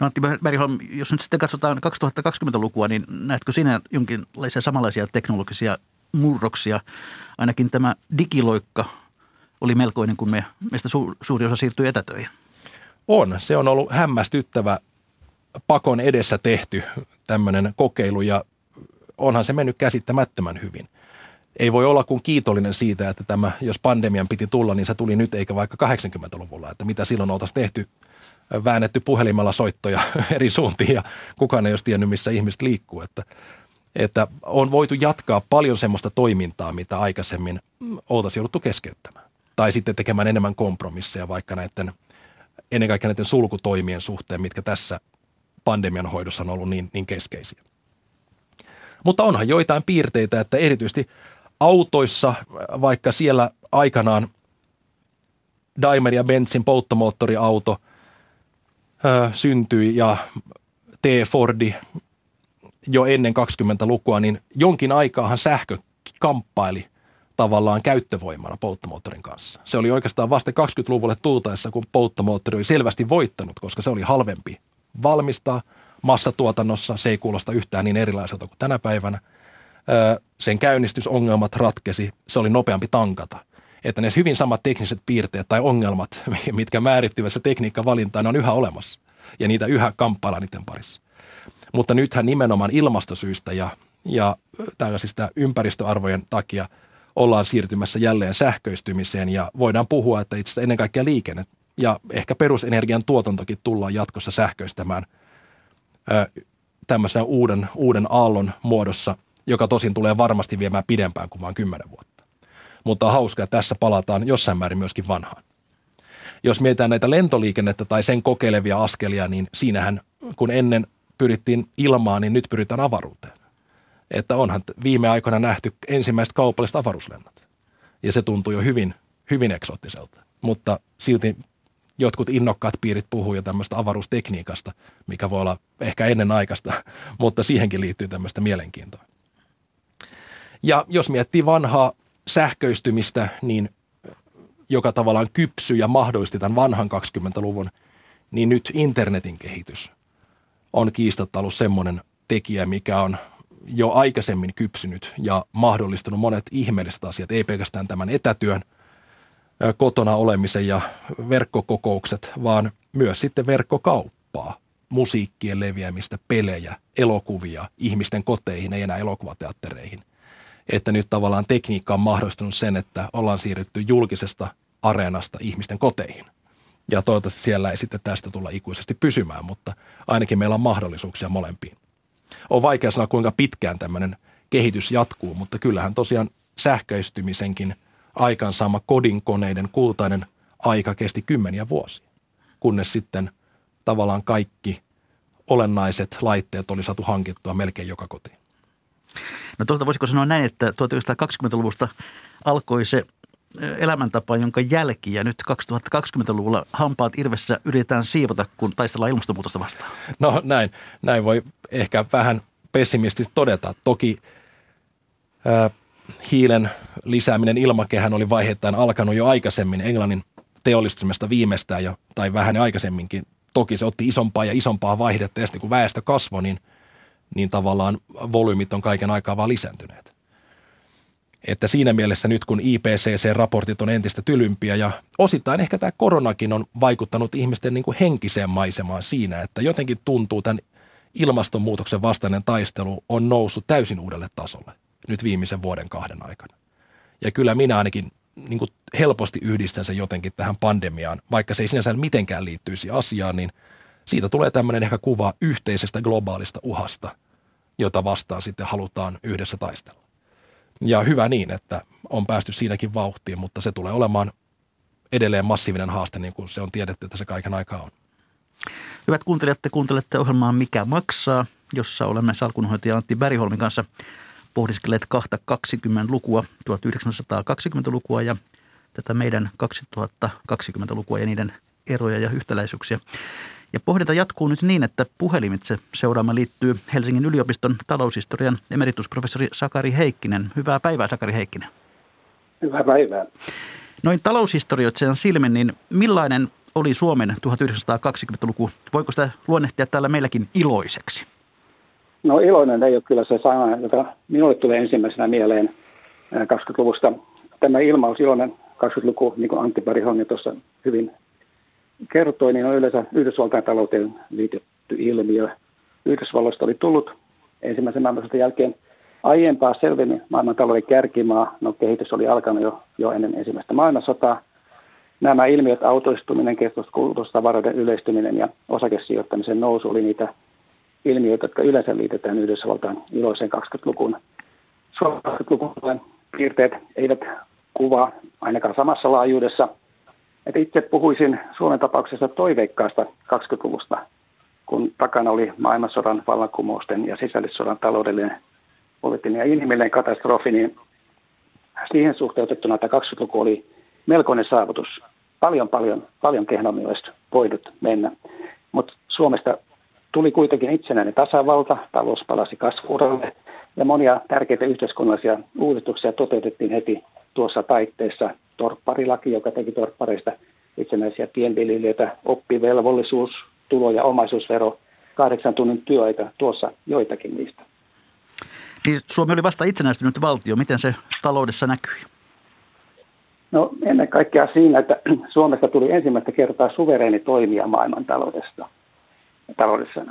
Speaker 1: No Antti Bergholm, jos nyt sitten katsotaan 2020-lukua, niin näetkö sinä jonkinlaisia samanlaisia teknologisia murroksia? Ainakin tämä digiloikka oli melkoinen, kun me, meistä su, suuri osa siirtyi etätöihin.
Speaker 2: On. Se on ollut hämmästyttävä pakon edessä tehty tämmöinen kokeilu ja onhan se mennyt käsittämättömän hyvin. Ei voi olla kuin kiitollinen siitä, että tämä, jos pandemian piti tulla, niin se tuli nyt eikä vaikka 80-luvulla. Että mitä silloin oltaisiin tehty, väännetty puhelimella soittoja eri suuntiin ja kukaan ei olisi tiennyt, missä ihmiset liikkuu. Että, että on voitu jatkaa paljon semmoista toimintaa, mitä aikaisemmin oltaisiin jouduttu keskeyttämään. Tai sitten tekemään enemmän kompromisseja vaikka näiden, ennen kaikkea näiden sulkutoimien suhteen, mitkä tässä pandemian hoidossa on ollut niin, niin keskeisiä. Mutta onhan joitain piirteitä, että erityisesti autoissa, vaikka siellä aikanaan Daimler ja Benzin polttomoottoriauto ö, syntyi ja T. Fordi jo ennen 20-lukua, niin jonkin aikaahan sähkö kamppaili tavallaan käyttövoimana polttomoottorin kanssa. Se oli oikeastaan vasta 20-luvulle tultaessa, kun polttomoottori oli selvästi voittanut, koska se oli halvempi valmistaa massatuotannossa. Se ei kuulosta yhtään niin erilaiselta kuin tänä päivänä. Sen käynnistysongelmat ratkesi, se oli nopeampi tankata. Että ne hyvin samat tekniset piirteet tai ongelmat, mitkä määrittivät se tekniikkavalintaa, on yhä olemassa. Ja niitä yhä kamppaillaan niiden parissa. Mutta nythän nimenomaan ilmastosyistä ja, ja tällaisista ympäristöarvojen takia ollaan siirtymässä jälleen sähköistymiseen ja voidaan puhua, että itse ennen kaikkea liikenne ja ehkä perusenergian tuotantokin tullaan jatkossa sähköistämään tämmöisen uuden, uuden aallon muodossa, joka tosin tulee varmasti viemään pidempään kuin vain kymmenen vuotta. Mutta on hauskaa, että tässä palataan jossain määrin myöskin vanhaan. Jos mietitään näitä lentoliikennettä tai sen kokeilevia askelia, niin siinähän kun ennen pyrittiin ilmaan, niin nyt pyritään avaruuteen. Että onhan viime aikoina nähty ensimmäiset kaupalliset avaruuslennot. Ja se tuntuu jo hyvin, hyvin eksoottiselta. Mutta silti jotkut innokkaat piirit puhuu jo tämmöistä avaruustekniikasta, mikä voi olla ehkä ennen aikaista, mutta siihenkin liittyy tämmöistä mielenkiintoa. Ja jos miettii vanhaa sähköistymistä, niin joka tavallaan kypsy ja mahdollisti tämän vanhan 20-luvun, niin nyt internetin kehitys on kiistatta ollut semmoinen tekijä, mikä on jo aikaisemmin kypsynyt ja mahdollistanut monet ihmeelliset asiat, ei pelkästään tämän etätyön – kotona olemisen ja verkkokokoukset, vaan myös sitten verkkokauppaa, musiikkien leviämistä, pelejä, elokuvia ihmisten koteihin, ei enää elokuvateattereihin. Että nyt tavallaan tekniikka on mahdollistanut sen, että ollaan siirrytty julkisesta areenasta ihmisten koteihin. Ja toivottavasti siellä ei sitten tästä tulla ikuisesti pysymään, mutta ainakin meillä on mahdollisuuksia molempiin. On vaikea sanoa, kuinka pitkään tämmöinen kehitys jatkuu, mutta kyllähän tosiaan sähköistymisenkin – aikansaama kodinkoneiden kultainen aika kesti kymmeniä vuosia, kunnes sitten tavallaan kaikki olennaiset laitteet oli saatu hankittua melkein joka kotiin.
Speaker 1: No tuolta voisiko sanoa näin, että 1920-luvusta alkoi se elämäntapa, jonka jälki ja nyt 2020-luvulla hampaat irvessä yritetään siivota, kun taistellaan ilmastonmuutosta vastaan?
Speaker 2: No näin, näin voi ehkä vähän pessimistisesti todeta. Toki hiilen lisääminen ilmakehän oli vaiheittain alkanut jo aikaisemmin Englannin teollistumista viimeistään jo, tai vähän aikaisemminkin. Toki se otti isompaa ja isompaa vaihdetta, ja sitten kun väestö kasvoi, niin, niin tavallaan volyymit on kaiken aikaa vaan lisääntyneet. Että siinä mielessä nyt kun IPCC-raportit on entistä tylympiä ja osittain ehkä tämä koronakin on vaikuttanut ihmisten niin kuin henkiseen maisemaan siinä, että jotenkin tuntuu tämän ilmastonmuutoksen vastainen taistelu on noussut täysin uudelle tasolle nyt viimeisen vuoden kahden aikana. Ja kyllä minä ainakin niin kuin helposti yhdistän sen jotenkin tähän pandemiaan, vaikka se ei sinänsä mitenkään liittyisi asiaan, niin siitä tulee tämmöinen ehkä kuva yhteisestä globaalista uhasta, jota vastaan sitten halutaan yhdessä taistella. Ja hyvä niin, että on päästy siinäkin vauhtiin, mutta se tulee olemaan edelleen massiivinen haaste, niin kuin se on tiedetty, että se kaiken aikaa on.
Speaker 1: Hyvät kuuntelijat, te kuuntelette ohjelmaa Mikä maksaa, jossa olemme salkunhoitaja Antti Bäriholmin kanssa pohdiskelleet kahta 20-lukua, 1920-lukua ja tätä meidän 2020-lukua ja niiden eroja ja yhtäläisyyksiä. Ja pohdinta jatkuu nyt niin, että puhelimitse seuraama liittyy Helsingin yliopiston taloushistorian emeritusprofessori Sakari Heikkinen. Hyvää päivää, Sakari Heikkinen.
Speaker 3: Hyvää päivää.
Speaker 1: Noin taloushistorioitsijan silmin, niin millainen oli Suomen 1920-luku? Voiko sitä luonnehtia täällä meilläkin iloiseksi?
Speaker 3: No iloinen ei ole kyllä se sana, joka minulle tulee ensimmäisenä mieleen 20-luvusta. Tämä ilmaus iloinen 20-luku, niin kuin Antti Pariholmi tuossa hyvin kertoi, niin on yleensä Yhdysvaltain talouteen liitetty ilmiö. Yhdysvalloista oli tullut ensimmäisen maailmansodan jälkeen aiempaa selvemmin maailmantalouden kärkimaa. No kehitys oli alkanut jo, jo ennen ensimmäistä maailmansotaa. Nämä ilmiöt, autoistuminen, kulutustavarauden yleistyminen ja osakesijoittamisen nousu oli niitä ilmiöitä, jotka yleensä liitetään Yhdysvaltain iloiseen 20-lukuun. Suomen 20-lukun piirteet eivät kuvaa ainakaan samassa laajuudessa. Et itse puhuisin Suomen tapauksessa toiveikkaasta 20-luvusta, kun takana oli maailmansodan vallankumousten ja sisällissodan taloudellinen, poliittinen ja inhimillinen katastrofi, niin siihen suhteutettuna että 20-luku oli melkoinen saavutus. Paljon, paljon, paljon kehnommin olisi voinut mennä. Mutta Suomesta tuli kuitenkin itsenäinen tasavalta, talous palasi kasvuuralle ja monia tärkeitä yhteiskunnallisia uudistuksia toteutettiin heti tuossa taitteessa. Torpparilaki, joka teki torppareista itsenäisiä pienviljelijöitä, oppivelvollisuus, tulo- ja omaisuusvero, kahdeksan tunnin työaika, tuossa joitakin niistä.
Speaker 1: Niin Suomi oli vasta itsenäistynyt valtio. Miten se taloudessa näkyi?
Speaker 3: No ennen kaikkea siinä, että Suomesta tuli ensimmäistä kertaa suvereeni toimija maailman taloudessa.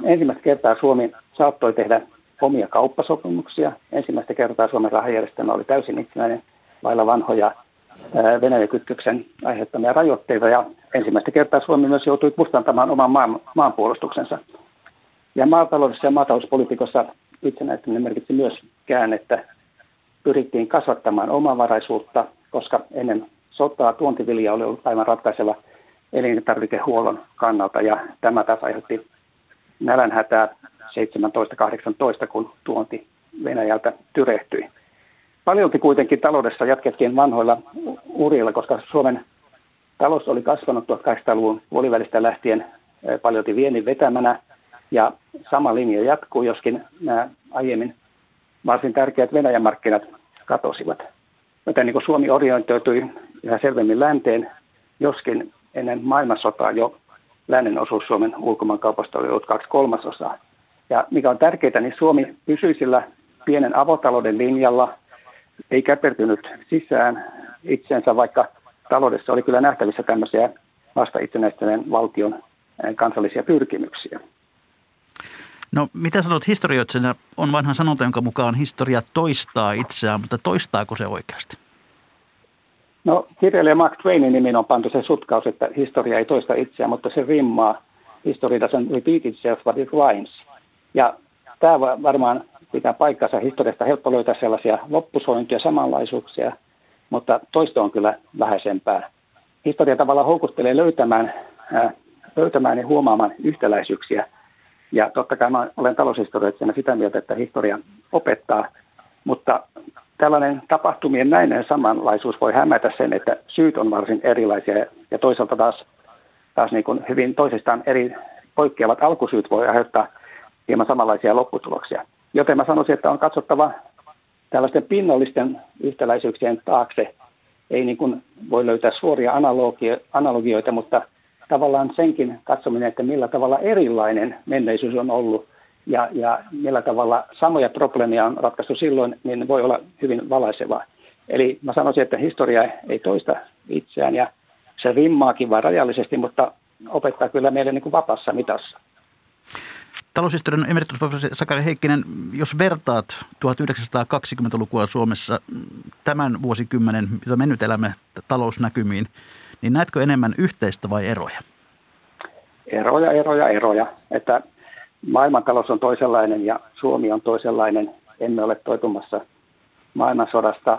Speaker 3: Ensimmäistä kertaa Suomi saattoi tehdä omia kauppasopimuksia. Ensimmäistä kertaa Suomen rahajärjestelmä oli täysin itsenäinen vailla vanhoja Venäjän kytköksen aiheuttamia rajoitteita. Ja ensimmäistä kertaa Suomi myös joutui kustantamaan oman maan, maanpuolustuksensa. Ja maataloudessa ja maatalouspolitiikassa itsenäistyminen merkitsi myös käännettä. Pyrittiin kasvattamaan omavaraisuutta, koska ennen sotaa tuontivilja oli ollut aivan ratkaiseva elintarvikehuollon kannalta. Ja tämä taas aiheutti nälänhätää 17-18, kun tuonti Venäjältä tyrehtyi. Paljolti kuitenkin taloudessa jatkettiin vanhoilla urilla, koska Suomen talous oli kasvanut 1800-luvun puolivälistä lähtien eh, paljolti viennin vetämänä ja sama linja jatkuu, joskin nämä aiemmin varsin tärkeät Venäjän markkinat katosivat. Joten niin kuin Suomi orientoitui yhä selvemmin länteen, joskin ennen maailmansotaa jo lännen osuus Suomen ulkomaankaupasta oli ollut kaksi kolmasosaa. Ja mikä on tärkeää, niin Suomi pysyi sillä pienen avotalouden linjalla, ei käpertynyt sisään itsensä, vaikka taloudessa oli kyllä nähtävissä tämmöisiä vasta itsenäistyneen valtion eh, kansallisia pyrkimyksiä.
Speaker 1: No mitä sanot historioitsijana? On vanha sanonta, jonka mukaan historia toistaa itseään, mutta toistaako se oikeasti?
Speaker 3: No kirjailija Mark Twainin nimi on pantu se sutkaus, että historia ei toista itseään, mutta se rimmaa. History doesn't repeat itself, but it rhymes. Ja tämä varmaan pitää paikkansa. Historiasta helppo löytää sellaisia loppusointia, samanlaisuuksia, mutta toisto on kyllä vähäisempää. Historia tavallaan houkuttelee löytämään, ää, löytämään ja huomaamaan yhtäläisyyksiä. Ja totta kai mä olen taloushistorioitsijana sitä mieltä, että historia opettaa, mutta tällainen tapahtumien näinen samanlaisuus voi hämätä sen, että syyt on varsin erilaisia ja toisaalta taas, taas niin kuin hyvin toisistaan eri poikkeavat alkusyyt voi aiheuttaa hieman samanlaisia lopputuloksia. Joten mä sanoisin, että on katsottava tällaisten pinnallisten yhtäläisyyksien taakse. Ei niin kuin voi löytää suoria analogioita, mutta tavallaan senkin katsominen, että millä tavalla erilainen menneisyys on ollut ja, ja millä tavalla samoja probleemia on ratkaistu silloin, niin voi olla hyvin valaisevaa. Eli mä sanoisin, että historia ei toista itseään ja se rimmaakin vain rajallisesti, mutta opettaa kyllä meille niin kuin vapaassa mitassa.
Speaker 1: Taloushistorian emeritusprofessori Sakari Heikkinen, jos vertaat 1920-lukua Suomessa tämän vuosikymmenen, jota me nyt elämme talousnäkymiin, niin näetkö enemmän yhteistä vai eroja?
Speaker 3: Eroja, eroja, eroja. Että maailmantalous on toisenlainen ja Suomi on toisenlainen. Emme ole toitumassa maailmansodasta.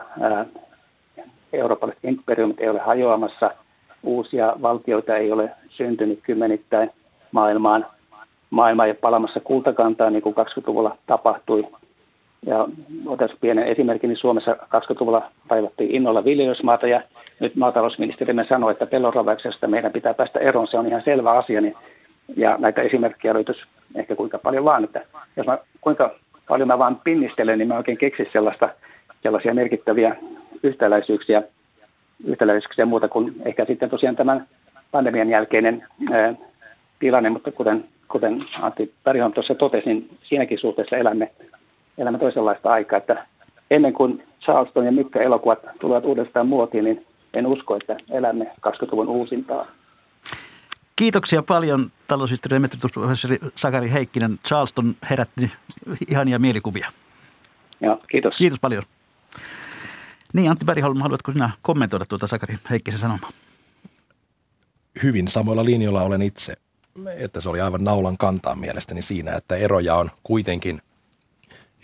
Speaker 3: Eurooppalaiset imperiumit ei ole hajoamassa. Uusia valtioita ei ole syntynyt kymmenittäin maailmaan. Maailma ei ole palamassa kultakantaan niin kuin 20-luvulla tapahtui. Ja otan pienen esimerkin, niin Suomessa 20-luvulla raivattiin innolla viljelysmaata ja nyt maatalousministerimme sanoi, että pellonravauksesta meidän pitää päästä eroon, se on ihan selvä asia. Niin, ja näitä esimerkkejä löytyisi ehkä kuinka paljon vaan, että jos mä, kuinka paljon mä vaan pinnistelen, niin mä oikein keksin sellaista, sellaisia merkittäviä yhtäläisyyksiä, yhtäläisyyksiä muuta kuin ehkä sitten tosiaan tämän pandemian jälkeinen ää, tilanne, mutta kuten, kuten Antti Pärihon tuossa totesi, niin siinäkin suhteessa elämme, elämme toisenlaista aikaa, että ennen kuin Charleston ja Mykkä elokuvat tulevat uudestaan muotiin, niin en usko, että elämme 20-luvun uusintaa.
Speaker 1: Kiitoksia paljon taloushistorian emeritusprofessori Sakari Heikkinen. Charleston herätti ihania mielikuvia.
Speaker 3: Joo, kiitos.
Speaker 1: Kiitos paljon. Niin, Antti Bergholm, haluatko sinä kommentoida tuota Sakari Heikkisen sanomaa?
Speaker 2: Hyvin samoilla linjoilla olen itse, että se oli aivan naulan kantaa mielestäni siinä, että eroja on kuitenkin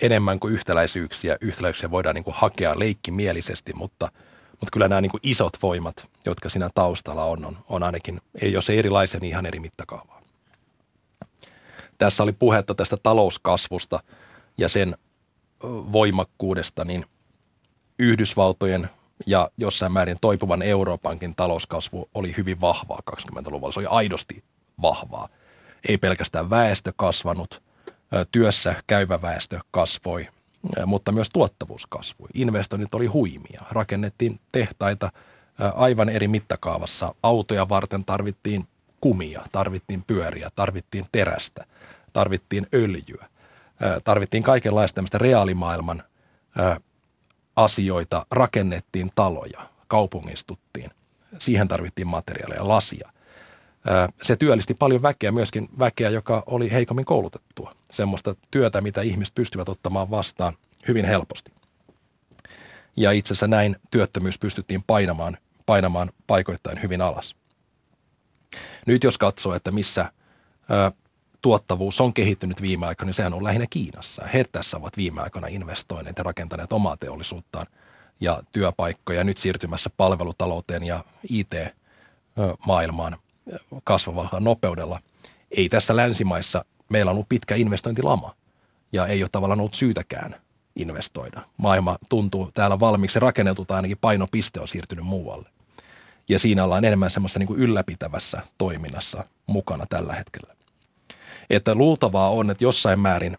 Speaker 2: enemmän kuin yhtäläisyyksiä. Yhtäläisyyksiä voidaan niin kuin hakea leikkimielisesti, mutta – mutta kyllä nämä niin kuin isot voimat, jotka siinä taustalla on, on, on ainakin, ei jos ei erilaisia, niin ihan eri mittakaavaa. Tässä oli puhetta tästä talouskasvusta ja sen voimakkuudesta, niin Yhdysvaltojen ja jossain määrin toipuvan Euroopankin talouskasvu oli hyvin vahvaa 20-luvulla. Se oli aidosti vahvaa. Ei pelkästään väestö kasvanut, työssä käyvä väestö kasvoi, mutta myös tuottavuus kasvoi. Investoinnit oli huimia. Rakennettiin tehtaita aivan eri mittakaavassa. Autoja varten tarvittiin kumia, tarvittiin pyöriä, tarvittiin terästä, tarvittiin öljyä. Tarvittiin kaikenlaista tämmöistä reaalimaailman asioita, rakennettiin taloja, kaupungistuttiin. Siihen tarvittiin materiaaleja, lasia. Se työllisti paljon väkeä, myöskin väkeä, joka oli heikommin koulutettua. Semmoista työtä, mitä ihmiset pystyvät ottamaan vastaan hyvin helposti. Ja itse asiassa näin työttömyys pystyttiin painamaan, painamaan paikoittain hyvin alas. Nyt jos katsoo, että missä ö, tuottavuus on kehittynyt viime aikoina, niin sehän on lähinnä Kiinassa. He tässä ovat viime aikoina investoineet ja rakentaneet omaa teollisuuttaan ja työpaikkoja nyt siirtymässä palvelutalouteen ja IT-maailmaan kasvavalla nopeudella. Ei tässä länsimaissa, meillä on ollut pitkä investointilama ja ei ole tavallaan ollut syytäkään investoida. Maailma tuntuu täällä valmiiksi rakennettu tai ainakin painopiste on siirtynyt muualle. Ja siinä ollaan enemmän semmoista niin ylläpitävässä toiminnassa mukana tällä hetkellä. Että luultavaa on, että jossain määrin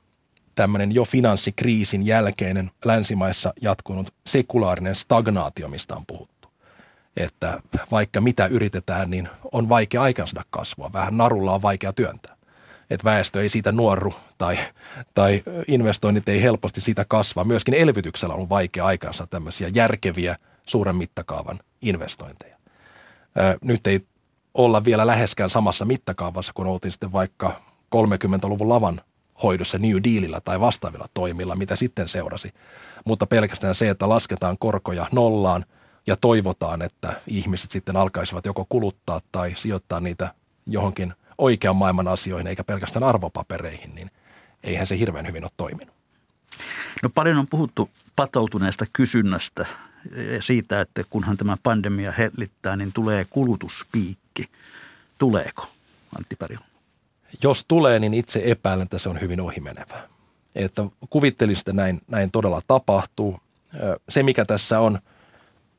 Speaker 2: tämmöinen jo finanssikriisin jälkeinen länsimaissa jatkunut sekulaarinen stagnaatio, mistä on puhuttu että vaikka mitä yritetään, niin on vaikea aikaansaada kasvua. Vähän narulla on vaikea työntää. Että väestö ei siitä nuorru tai, tai investoinnit ei helposti siitä kasva. Myöskin elvytyksellä on vaikea aikaansa tämmöisiä järkeviä suuren mittakaavan investointeja. Nyt ei olla vielä läheskään samassa mittakaavassa, kun oltiin sitten vaikka 30-luvun lavan hoidossa New Dealilla tai vastaavilla toimilla, mitä sitten seurasi. Mutta pelkästään se, että lasketaan korkoja nollaan – ja toivotaan, että ihmiset sitten alkaisivat joko kuluttaa tai sijoittaa niitä johonkin oikean maailman asioihin eikä pelkästään arvopapereihin, niin eihän se hirveän hyvin ole toiminut.
Speaker 1: No paljon on puhuttu patoutuneesta kysynnästä ja siitä, että kunhan tämä pandemia hellittää, niin tulee kulutuspiikki. Tuleeko, Antti Pärjö?
Speaker 2: Jos tulee, niin itse epäilen, että se on hyvin ohimenevää. Että kuvittelisin, että näin, näin todella tapahtuu. Se, mikä tässä on –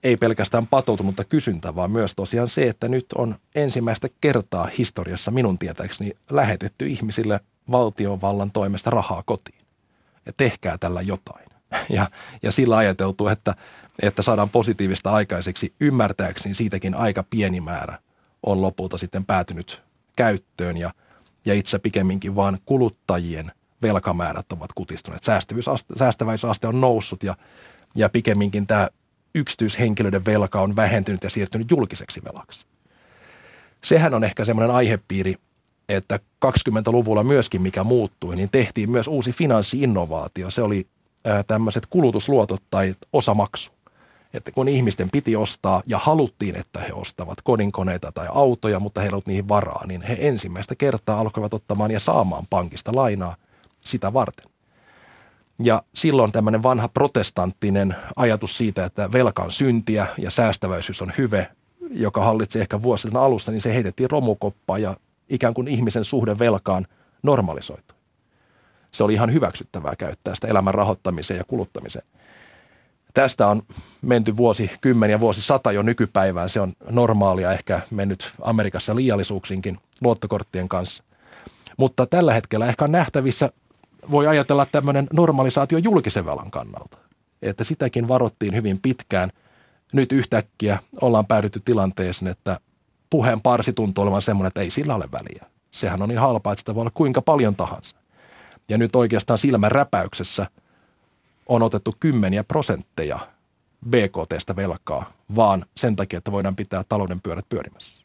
Speaker 2: ei pelkästään patoutunutta kysyntää, vaan myös tosiaan se, että nyt on ensimmäistä kertaa historiassa minun tietääkseni lähetetty ihmisille valtiovallan toimesta rahaa kotiin. Ja tehkää tällä jotain. Ja, ja sillä ajateltu, että, että saadaan positiivista aikaiseksi, ymmärtääkseni siitäkin aika pieni määrä on lopulta sitten päätynyt käyttöön ja, ja itse pikemminkin vaan kuluttajien velkamäärät ovat kutistuneet. Säästävyysaste on noussut ja, ja pikemminkin tämä yksityishenkilöiden velka on vähentynyt ja siirtynyt julkiseksi velaksi. Sehän on ehkä semmoinen aihepiiri, että 20-luvulla myöskin mikä muuttui, niin tehtiin myös uusi finanssiinnovaatio. Se oli tämmöiset kulutusluotot tai osamaksu. Että kun ihmisten piti ostaa ja haluttiin, että he ostavat kodinkoneita tai autoja, mutta heillä ei niihin varaa, niin he ensimmäistä kertaa alkoivat ottamaan ja saamaan pankista lainaa sitä varten. Ja silloin tämmöinen vanha protestanttinen ajatus siitä, että velka on syntiä ja säästäväisyys on hyve, joka hallitsi ehkä vuosien alusta, niin se heitettiin romukoppaan ja ikään kuin ihmisen suhde velkaan normalisoitu. Se oli ihan hyväksyttävää käyttää sitä elämän rahoittamiseen ja kuluttamiseen. Tästä on menty vuosi kymmeniä, vuosi sata jo nykypäivään. Se on normaalia, ehkä mennyt Amerikassa liiallisuuksinkin luottokorttien kanssa. Mutta tällä hetkellä ehkä on nähtävissä, voi ajatella tämmöinen normalisaatio julkisen velan kannalta. Että sitäkin varottiin hyvin pitkään. Nyt yhtäkkiä ollaan päädytty tilanteeseen, että puheen parsi tuntuu olevan semmoinen, että ei sillä ole väliä. Sehän on niin halpaa, että sitä voi olla kuinka paljon tahansa. Ja nyt oikeastaan silmän räpäyksessä on otettu kymmeniä prosentteja BKTstä velkaa, vaan sen takia, että voidaan pitää talouden pyörät pyörimässä.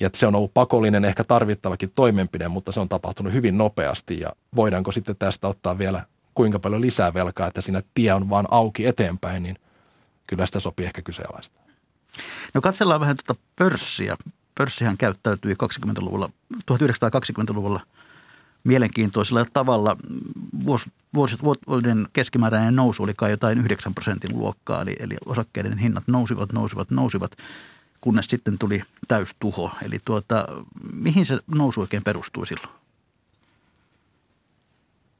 Speaker 2: Ja se on ollut pakollinen, ehkä tarvittavakin toimenpide, mutta se on tapahtunut hyvin nopeasti ja voidaanko sitten tästä ottaa vielä kuinka paljon lisää velkaa, että siinä tie on vaan auki eteenpäin, niin kyllä sitä sopii ehkä kyseenalaista.
Speaker 1: No katsellaan vähän tuota pörssiä. Pörssihän käyttäytyi 20-luvulla, 1920-luvulla mielenkiintoisella tavalla. Vuos, vuoden keskimääräinen nousu oli kai jotain 9 prosentin luokkaa, eli, eli osakkeiden hinnat nousivat, nousivat, nousivat, kunnes sitten tuli täystuho. Eli tuota, mihin se nousu oikein perustui silloin?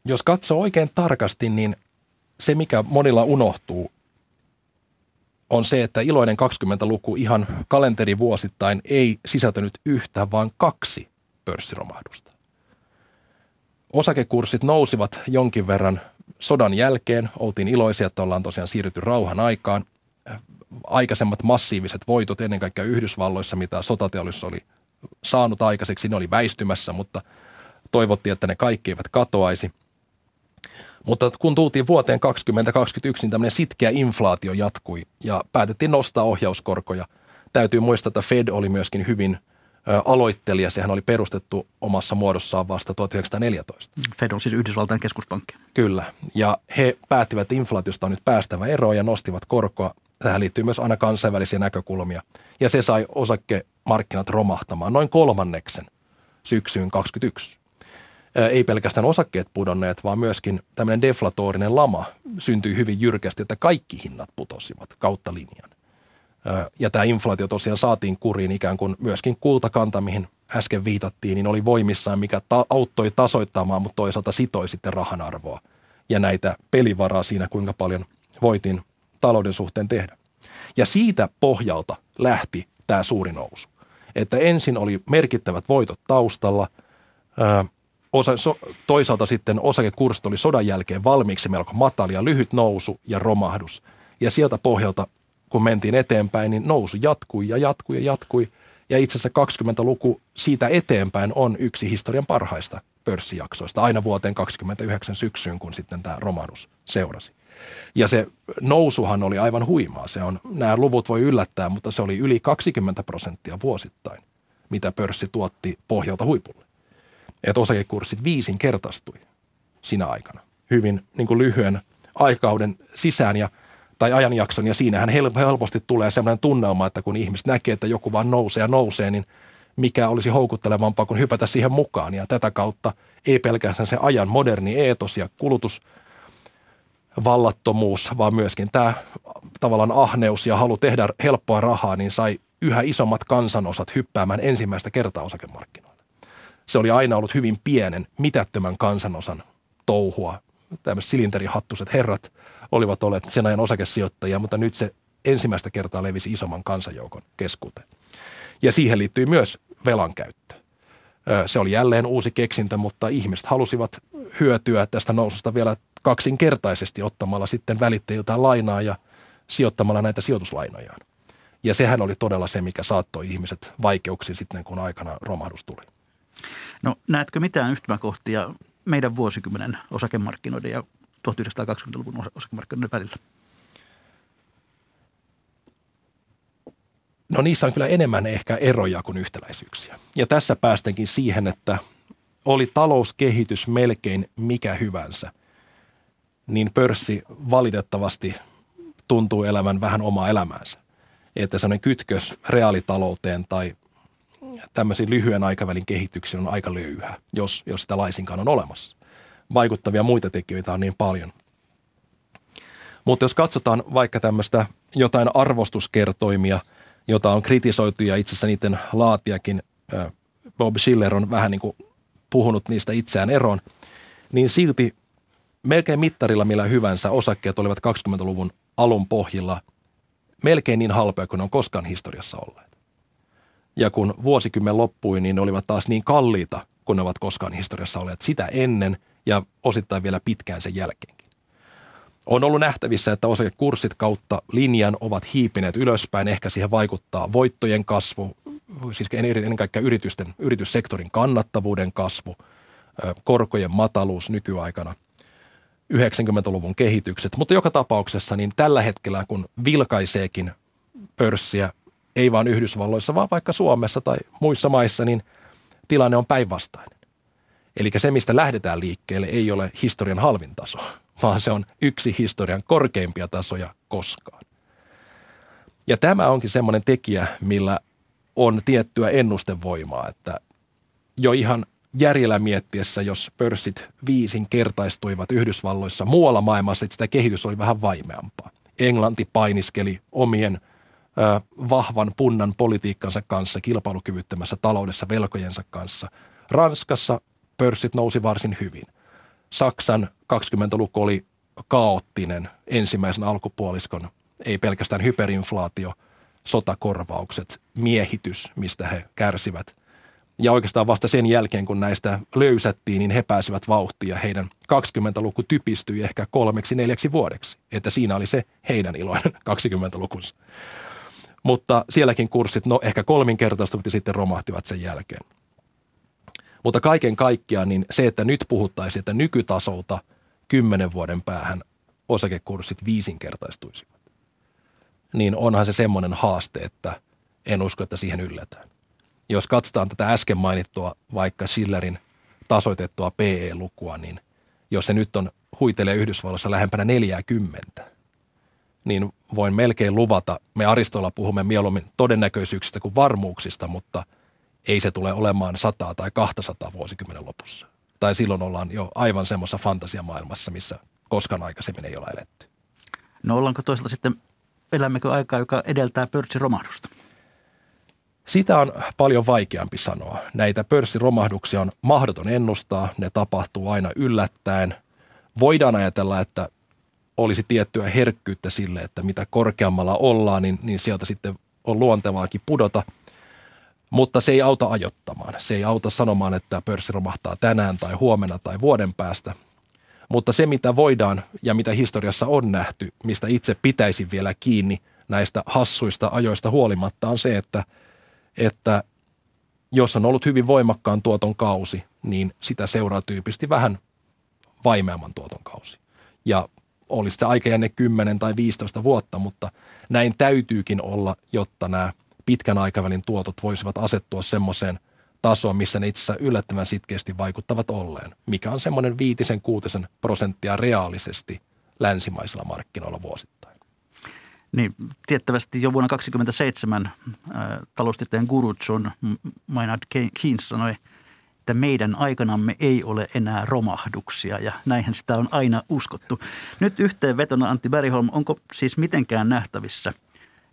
Speaker 2: Jos katsoo oikein tarkasti, niin se mikä monilla unohtuu, on se, että iloinen 20-luku ihan kalenterivuosittain ei sisältänyt yhtä, vaan kaksi pörssiromahdusta. Osakekurssit nousivat jonkin verran sodan jälkeen. Oltiin iloisia, että ollaan tosiaan siirrytty rauhan aikaan. Aikaisemmat massiiviset voitot ennen kaikkea Yhdysvalloissa, mitä sotateollisuus oli saanut aikaiseksi, ne oli väistymässä, mutta toivottiin, että ne kaikki eivät katoaisi – mutta kun tultiin vuoteen 2021, niin tämmöinen sitkeä inflaatio jatkui ja päätettiin nostaa ohjauskorkoja. Täytyy muistaa, että Fed oli myöskin hyvin aloittelija. Sehän oli perustettu omassa muodossaan vasta 1914.
Speaker 1: Fed on siis Yhdysvaltain keskuspankki.
Speaker 2: Kyllä. Ja he päättivät, että inflaatiosta on nyt päästävä eroon ja nostivat korkoa. Tähän liittyy myös aina kansainvälisiä näkökulmia. Ja se sai osakemarkkinat romahtamaan noin kolmanneksen syksyyn 2021 ei pelkästään osakkeet pudonneet, vaan myöskin tämmöinen deflatorinen lama syntyi hyvin jyrkästi, että kaikki hinnat putosivat kautta linjan. Ja tämä inflaatio tosiaan saatiin kuriin ikään kuin myöskin kultakanta, mihin äsken viitattiin, niin oli voimissaan, mikä ta- auttoi tasoittamaan, mutta toisaalta sitoi sitten rahan arvoa ja näitä pelivaraa siinä, kuinka paljon voitiin talouden suhteen tehdä. Ja siitä pohjalta lähti tämä suuri nousu. Että ensin oli merkittävät voitot taustalla, osa, so, toisaalta sitten osakekurssit oli sodan jälkeen valmiiksi melko matalia, lyhyt nousu ja romahdus. Ja sieltä pohjalta, kun mentiin eteenpäin, niin nousu jatkui ja jatkui ja jatkui. Ja itse asiassa 20-luku siitä eteenpäin on yksi historian parhaista pörssijaksoista, aina vuoteen 29 syksyyn, kun sitten tämä romahdus seurasi. Ja se nousuhan oli aivan huimaa. Se on, nämä luvut voi yllättää, mutta se oli yli 20 prosenttia vuosittain, mitä pörssi tuotti pohjalta huipulle että osakekurssit viisinkertaistui sinä aikana hyvin niin kuin lyhyen aikauden sisään ja, tai ajanjakson. Ja siinähän helposti tulee sellainen tunnelma, että kun ihmiset näkee, että joku vaan nousee ja nousee, niin mikä olisi houkuttelevampaa kuin hypätä siihen mukaan. Ja tätä kautta ei pelkästään se ajan moderni eetos ja kulutus, vallattomuus, vaan myöskin tämä tavallaan ahneus ja halu tehdä helppoa rahaa, niin sai yhä isommat kansanosat hyppäämään ensimmäistä kertaa osakemarkkinoilla se oli aina ollut hyvin pienen, mitättömän kansanosan touhua. Tämmöiset silinterihattuset herrat olivat olleet sen ajan osakesijoittajia, mutta nyt se ensimmäistä kertaa levisi isomman kansanjoukon keskuuteen. Ja siihen liittyy myös velan käyttö. Se oli jälleen uusi keksintö, mutta ihmiset halusivat hyötyä tästä noususta vielä kaksinkertaisesti ottamalla sitten välittäjiltä lainaa ja sijoittamalla näitä sijoituslainojaan. Ja sehän oli todella se, mikä saattoi ihmiset vaikeuksiin sitten, kun aikana romahdus tuli.
Speaker 1: No näetkö mitään yhtymäkohtia meidän vuosikymmenen osakemarkkinoiden ja 1920-luvun osakemarkkinoiden välillä?
Speaker 2: No niissä on kyllä enemmän ehkä eroja kuin yhtäläisyyksiä. Ja tässä päästenkin siihen, että oli talouskehitys melkein mikä hyvänsä, niin pörssi valitettavasti tuntuu elävän vähän omaa elämäänsä. Että sellainen kytkös reaalitalouteen tai tämmöisiin lyhyen aikavälin kehityksiin on aika löyhä, jos, jos sitä laisinkaan on olemassa. Vaikuttavia muita tekijöitä on niin paljon. Mutta jos katsotaan vaikka tämmöistä jotain arvostuskertoimia, jota on kritisoitu ja itse asiassa niiden laatiakin, Bob Schiller on vähän niin kuin puhunut niistä itseään eroon, niin silti melkein mittarilla millä hyvänsä osakkeet olivat 20-luvun alun pohjilla melkein niin halpoja kuin ne on koskaan historiassa olleet. Ja kun vuosikymmen loppui, niin ne olivat taas niin kalliita kuin ne ovat koskaan historiassa olleet sitä ennen ja osittain vielä pitkään sen jälkeenkin. On ollut nähtävissä, että osakekurssit kautta linjan ovat hiipineet ylöspäin. Ehkä siihen vaikuttaa voittojen kasvu, siis ennen kaikkea yritysten, yrityssektorin kannattavuuden kasvu, korkojen mataluus nykyaikana – 90-luvun kehitykset, mutta joka tapauksessa niin tällä hetkellä, kun vilkaiseekin pörssiä, ei vain Yhdysvalloissa, vaan vaikka Suomessa tai muissa maissa, niin tilanne on päinvastainen. Eli se, mistä lähdetään liikkeelle, ei ole historian halvin taso, vaan se on yksi historian korkeimpia tasoja koskaan. Ja tämä onkin semmoinen tekijä, millä on tiettyä ennustevoimaa, että jo ihan järjellä miettiessä, jos pörssit viisinkertaistuivat Yhdysvalloissa muualla maailmassa, että sitä kehitys oli vähän vaimeampaa. Englanti painiskeli omien ö, vahvan punnan politiikkansa kanssa, kilpailukyvyttömässä taloudessa velkojensa kanssa. Ranskassa pörssit nousi varsin hyvin. Saksan 20-luku oli kaoottinen ensimmäisen alkupuoliskon, ei pelkästään hyperinflaatio, sotakorvaukset, miehitys, mistä he kärsivät – ja oikeastaan vasta sen jälkeen, kun näistä löysättiin, niin he pääsivät vauhtiin ja heidän 20-luku typistyi ehkä kolmeksi neljäksi vuodeksi. Että siinä oli se heidän iloinen 20-lukunsa. Mutta sielläkin kurssit no ehkä kolminkertaistuvat ja sitten romahtivat sen jälkeen. Mutta kaiken kaikkiaan niin se, että nyt puhuttaisiin, että nykytasolta kymmenen vuoden päähän osakekurssit viisinkertaistuisivat, niin onhan se semmoinen haaste, että en usko, että siihen yllätään jos katsotaan tätä äsken mainittua vaikka Schillerin tasoitettua PE-lukua, niin jos se nyt on huitelee Yhdysvalloissa lähempänä 40, niin voin melkein luvata, me Aristolla puhumme mieluummin todennäköisyyksistä kuin varmuuksista, mutta ei se tule olemaan 100 tai 200 vuosikymmenen lopussa. Tai silloin ollaan jo aivan semmoisessa fantasiamaailmassa, missä koskaan aikaisemmin ei ole eletty.
Speaker 1: No ollaanko toisaalta sitten, elämmekö aikaa, joka edeltää pörssiromahdusta?
Speaker 2: Sitä on paljon vaikeampi sanoa. Näitä pörssiromahduksia on mahdoton ennustaa, ne tapahtuu aina yllättäen. Voidaan ajatella, että olisi tiettyä herkkyyttä sille, että mitä korkeammalla ollaan, niin, niin sieltä sitten on luontevaakin pudota. Mutta se ei auta ajottamaan. Se ei auta sanomaan, että pörssi romahtaa tänään tai huomenna tai vuoden päästä. Mutta se, mitä voidaan ja mitä historiassa on nähty, mistä itse pitäisi vielä kiinni näistä hassuista ajoista huolimatta, on se, että – että jos on ollut hyvin voimakkaan tuoton kausi, niin sitä seuraa tyypisesti vähän vaimeamman tuoton kausi. Ja olisi se aikajänne 10 tai 15 vuotta, mutta näin täytyykin olla, jotta nämä pitkän aikavälin tuotot voisivat asettua semmoiseen tasoon, missä ne itse asiassa yllättävän sitkeästi vaikuttavat olleen, mikä on semmoinen viitisen kuutisen prosenttia reaalisesti länsimaisilla markkinoilla vuosittain.
Speaker 1: Niin, tiettävästi jo vuonna 1927 äh, taloustieteen guru John Maynard Keynes sanoi, että meidän aikanamme ei ole enää romahduksia ja näinhän sitä on aina uskottu. Nyt yhteenvetona Antti Bergholm, onko siis mitenkään nähtävissä,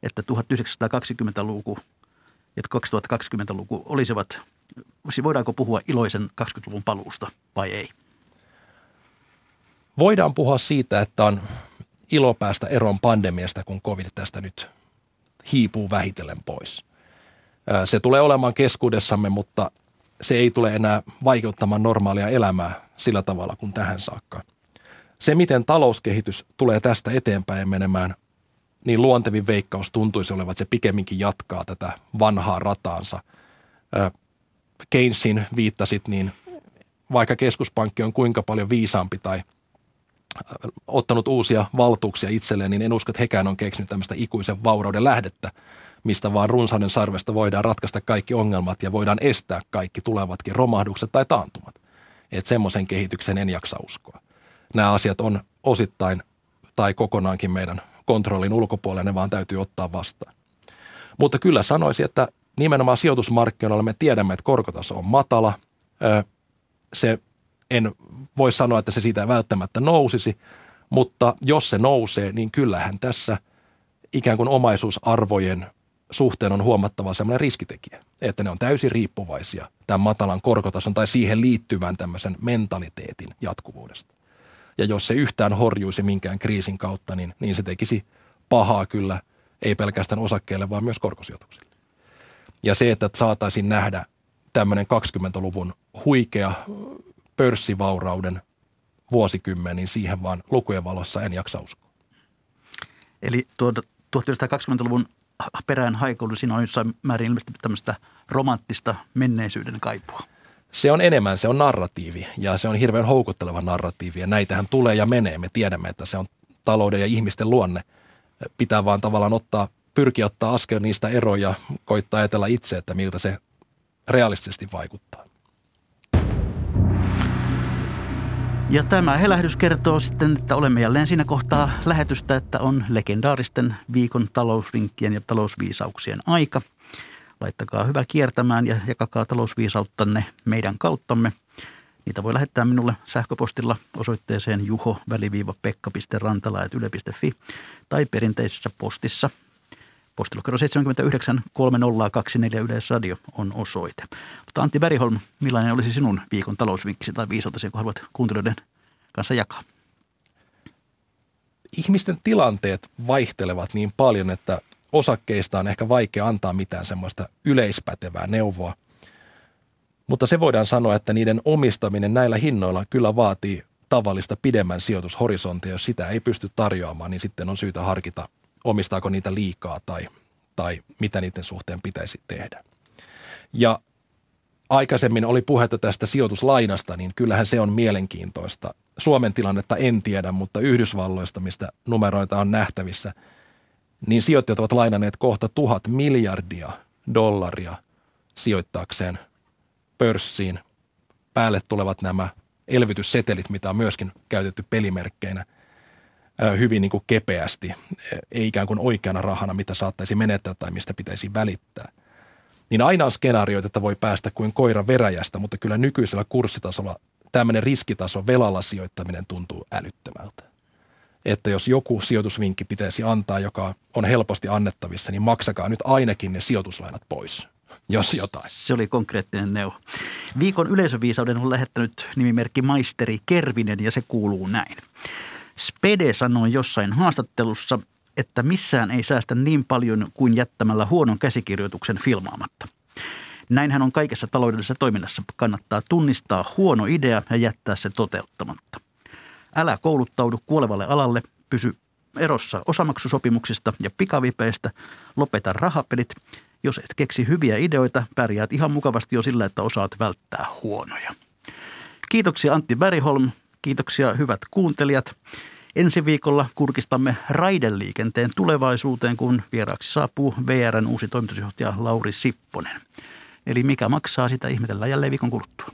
Speaker 1: että 1920-luku ja 2020-luku olisivat, voidaanko puhua iloisen 20-luvun paluusta vai ei?
Speaker 2: Voidaan puhua siitä, että on ilo päästä eroon pandemiasta, kun covid tästä nyt hiipuu vähitellen pois. Se tulee olemaan keskuudessamme, mutta se ei tule enää vaikeuttamaan normaalia elämää sillä tavalla kuin tähän saakka. Se, miten talouskehitys tulee tästä eteenpäin menemään, niin luontevin veikkaus tuntuisi olevan, että se pikemminkin jatkaa tätä vanhaa rataansa. Keynesin viittasit, niin vaikka keskuspankki on kuinka paljon viisaampi tai – ottanut uusia valtuuksia itselleen, niin en usko, että hekään on keksinyt tämmöistä ikuisen vaurauden lähdettä, mistä vaan runsauden sarvesta voidaan ratkaista kaikki ongelmat ja voidaan estää kaikki tulevatkin romahdukset tai taantumat. Että semmoisen kehityksen en jaksa uskoa. Nämä asiat on osittain tai kokonaankin meidän kontrollin ulkopuolelle, ne vaan täytyy ottaa vastaan. Mutta kyllä sanoisin, että nimenomaan sijoitusmarkkinoilla me tiedämme, että korkotaso on matala. Se, en voi sanoa, että se siitä välttämättä nousisi, mutta jos se nousee, niin kyllähän tässä ikään kuin omaisuusarvojen suhteen on huomattava sellainen riskitekijä, että ne on täysin riippuvaisia tämän matalan korkotason tai siihen liittyvän tämmöisen mentaliteetin jatkuvuudesta. Ja jos se yhtään horjuisi minkään kriisin kautta, niin, niin se tekisi pahaa kyllä, ei pelkästään osakkeille, vaan myös korkosijoituksille. Ja se, että saataisiin nähdä tämmöinen 20-luvun huikea pörssivaurauden vuosikymmen, niin siihen vaan lukujen valossa en jaksa uskoa.
Speaker 1: Eli tuota 1920-luvun perään haikoilu, siinä on jossain määrin ilmeisesti tämmöistä romanttista menneisyyden kaipua.
Speaker 2: Se on enemmän, se on narratiivi ja se on hirveän houkutteleva narratiivi ja näitähän tulee ja menee. Me tiedämme, että se on talouden ja ihmisten luonne. Pitää vaan tavallaan ottaa, pyrkiä ottaa askel niistä eroja, koittaa ajatella itse, että miltä se realistisesti vaikuttaa.
Speaker 1: Ja tämä helähdys kertoo sitten, että olemme jälleen siinä kohtaa lähetystä, että on legendaaristen viikon talousvinkkien ja talousviisauksien aika. Laittakaa hyvä kiertämään ja jakakaa talousviisauttanne meidän kauttamme. Niitä voi lähettää minulle sähköpostilla osoitteeseen juho-pekka.rantala.yle.fi tai perinteisessä postissa. Postilokero 79 30224 Yleisradio on osoite. Mutta Antti Bergholm, millainen olisi sinun viikon talousvinkkisi tai viisautasi, kun haluat kuuntelijoiden kanssa jakaa?
Speaker 2: Ihmisten tilanteet vaihtelevat niin paljon, että osakkeista on ehkä vaikea antaa mitään semmoista yleispätevää neuvoa. Mutta se voidaan sanoa, että niiden omistaminen näillä hinnoilla kyllä vaatii tavallista pidemmän sijoitushorisontia. Jos sitä ei pysty tarjoamaan, niin sitten on syytä harkita, omistaako niitä liikaa tai, tai mitä niiden suhteen pitäisi tehdä. Ja aikaisemmin oli puhetta tästä sijoituslainasta, niin kyllähän se on mielenkiintoista. Suomen tilannetta en tiedä, mutta Yhdysvalloista, mistä numeroita on nähtävissä, niin sijoittajat ovat lainanneet kohta tuhat miljardia dollaria sijoittaakseen pörssiin. Päälle tulevat nämä elvytyssetelit, mitä on myöskin käytetty pelimerkkeinä hyvin niin kuin kepeästi, ei ikään kuin oikeana rahana, mitä saattaisi menettää tai mistä pitäisi välittää – niin aina on skenaarioita, että voi päästä kuin koira veräjästä, mutta kyllä nykyisellä kurssitasolla tämmöinen riskitaso velalla sijoittaminen tuntuu älyttömältä. Että jos joku sijoitusvinkki pitäisi antaa, joka on helposti annettavissa, niin maksakaa nyt ainakin ne sijoituslainat pois, jos jotain.
Speaker 1: Se oli konkreettinen neuvo. Viikon yleisöviisauden on lähettänyt nimimerkki Maisteri Kervinen ja se kuuluu näin. Spede sanoi jossain haastattelussa, että missään ei säästä niin paljon kuin jättämällä huonon käsikirjoituksen filmaamatta. Näinhän on kaikessa taloudellisessa toiminnassa. Kannattaa tunnistaa huono idea ja jättää se toteuttamatta. Älä kouluttaudu kuolevalle alalle, pysy erossa osamaksusopimuksista ja pikavipeistä, lopeta rahapelit. Jos et keksi hyviä ideoita, pärjäät ihan mukavasti jo sillä, että osaat välttää huonoja. Kiitoksia Antti Bergholm, Kiitoksia hyvät kuuntelijat. Ensi viikolla kurkistamme raideliikenteen tulevaisuuteen, kun vieraaksi saapuu VRn uusi toimitusjohtaja Lauri Sipponen. Eli mikä maksaa, sitä ihmetellään jälleen viikon kuluttua.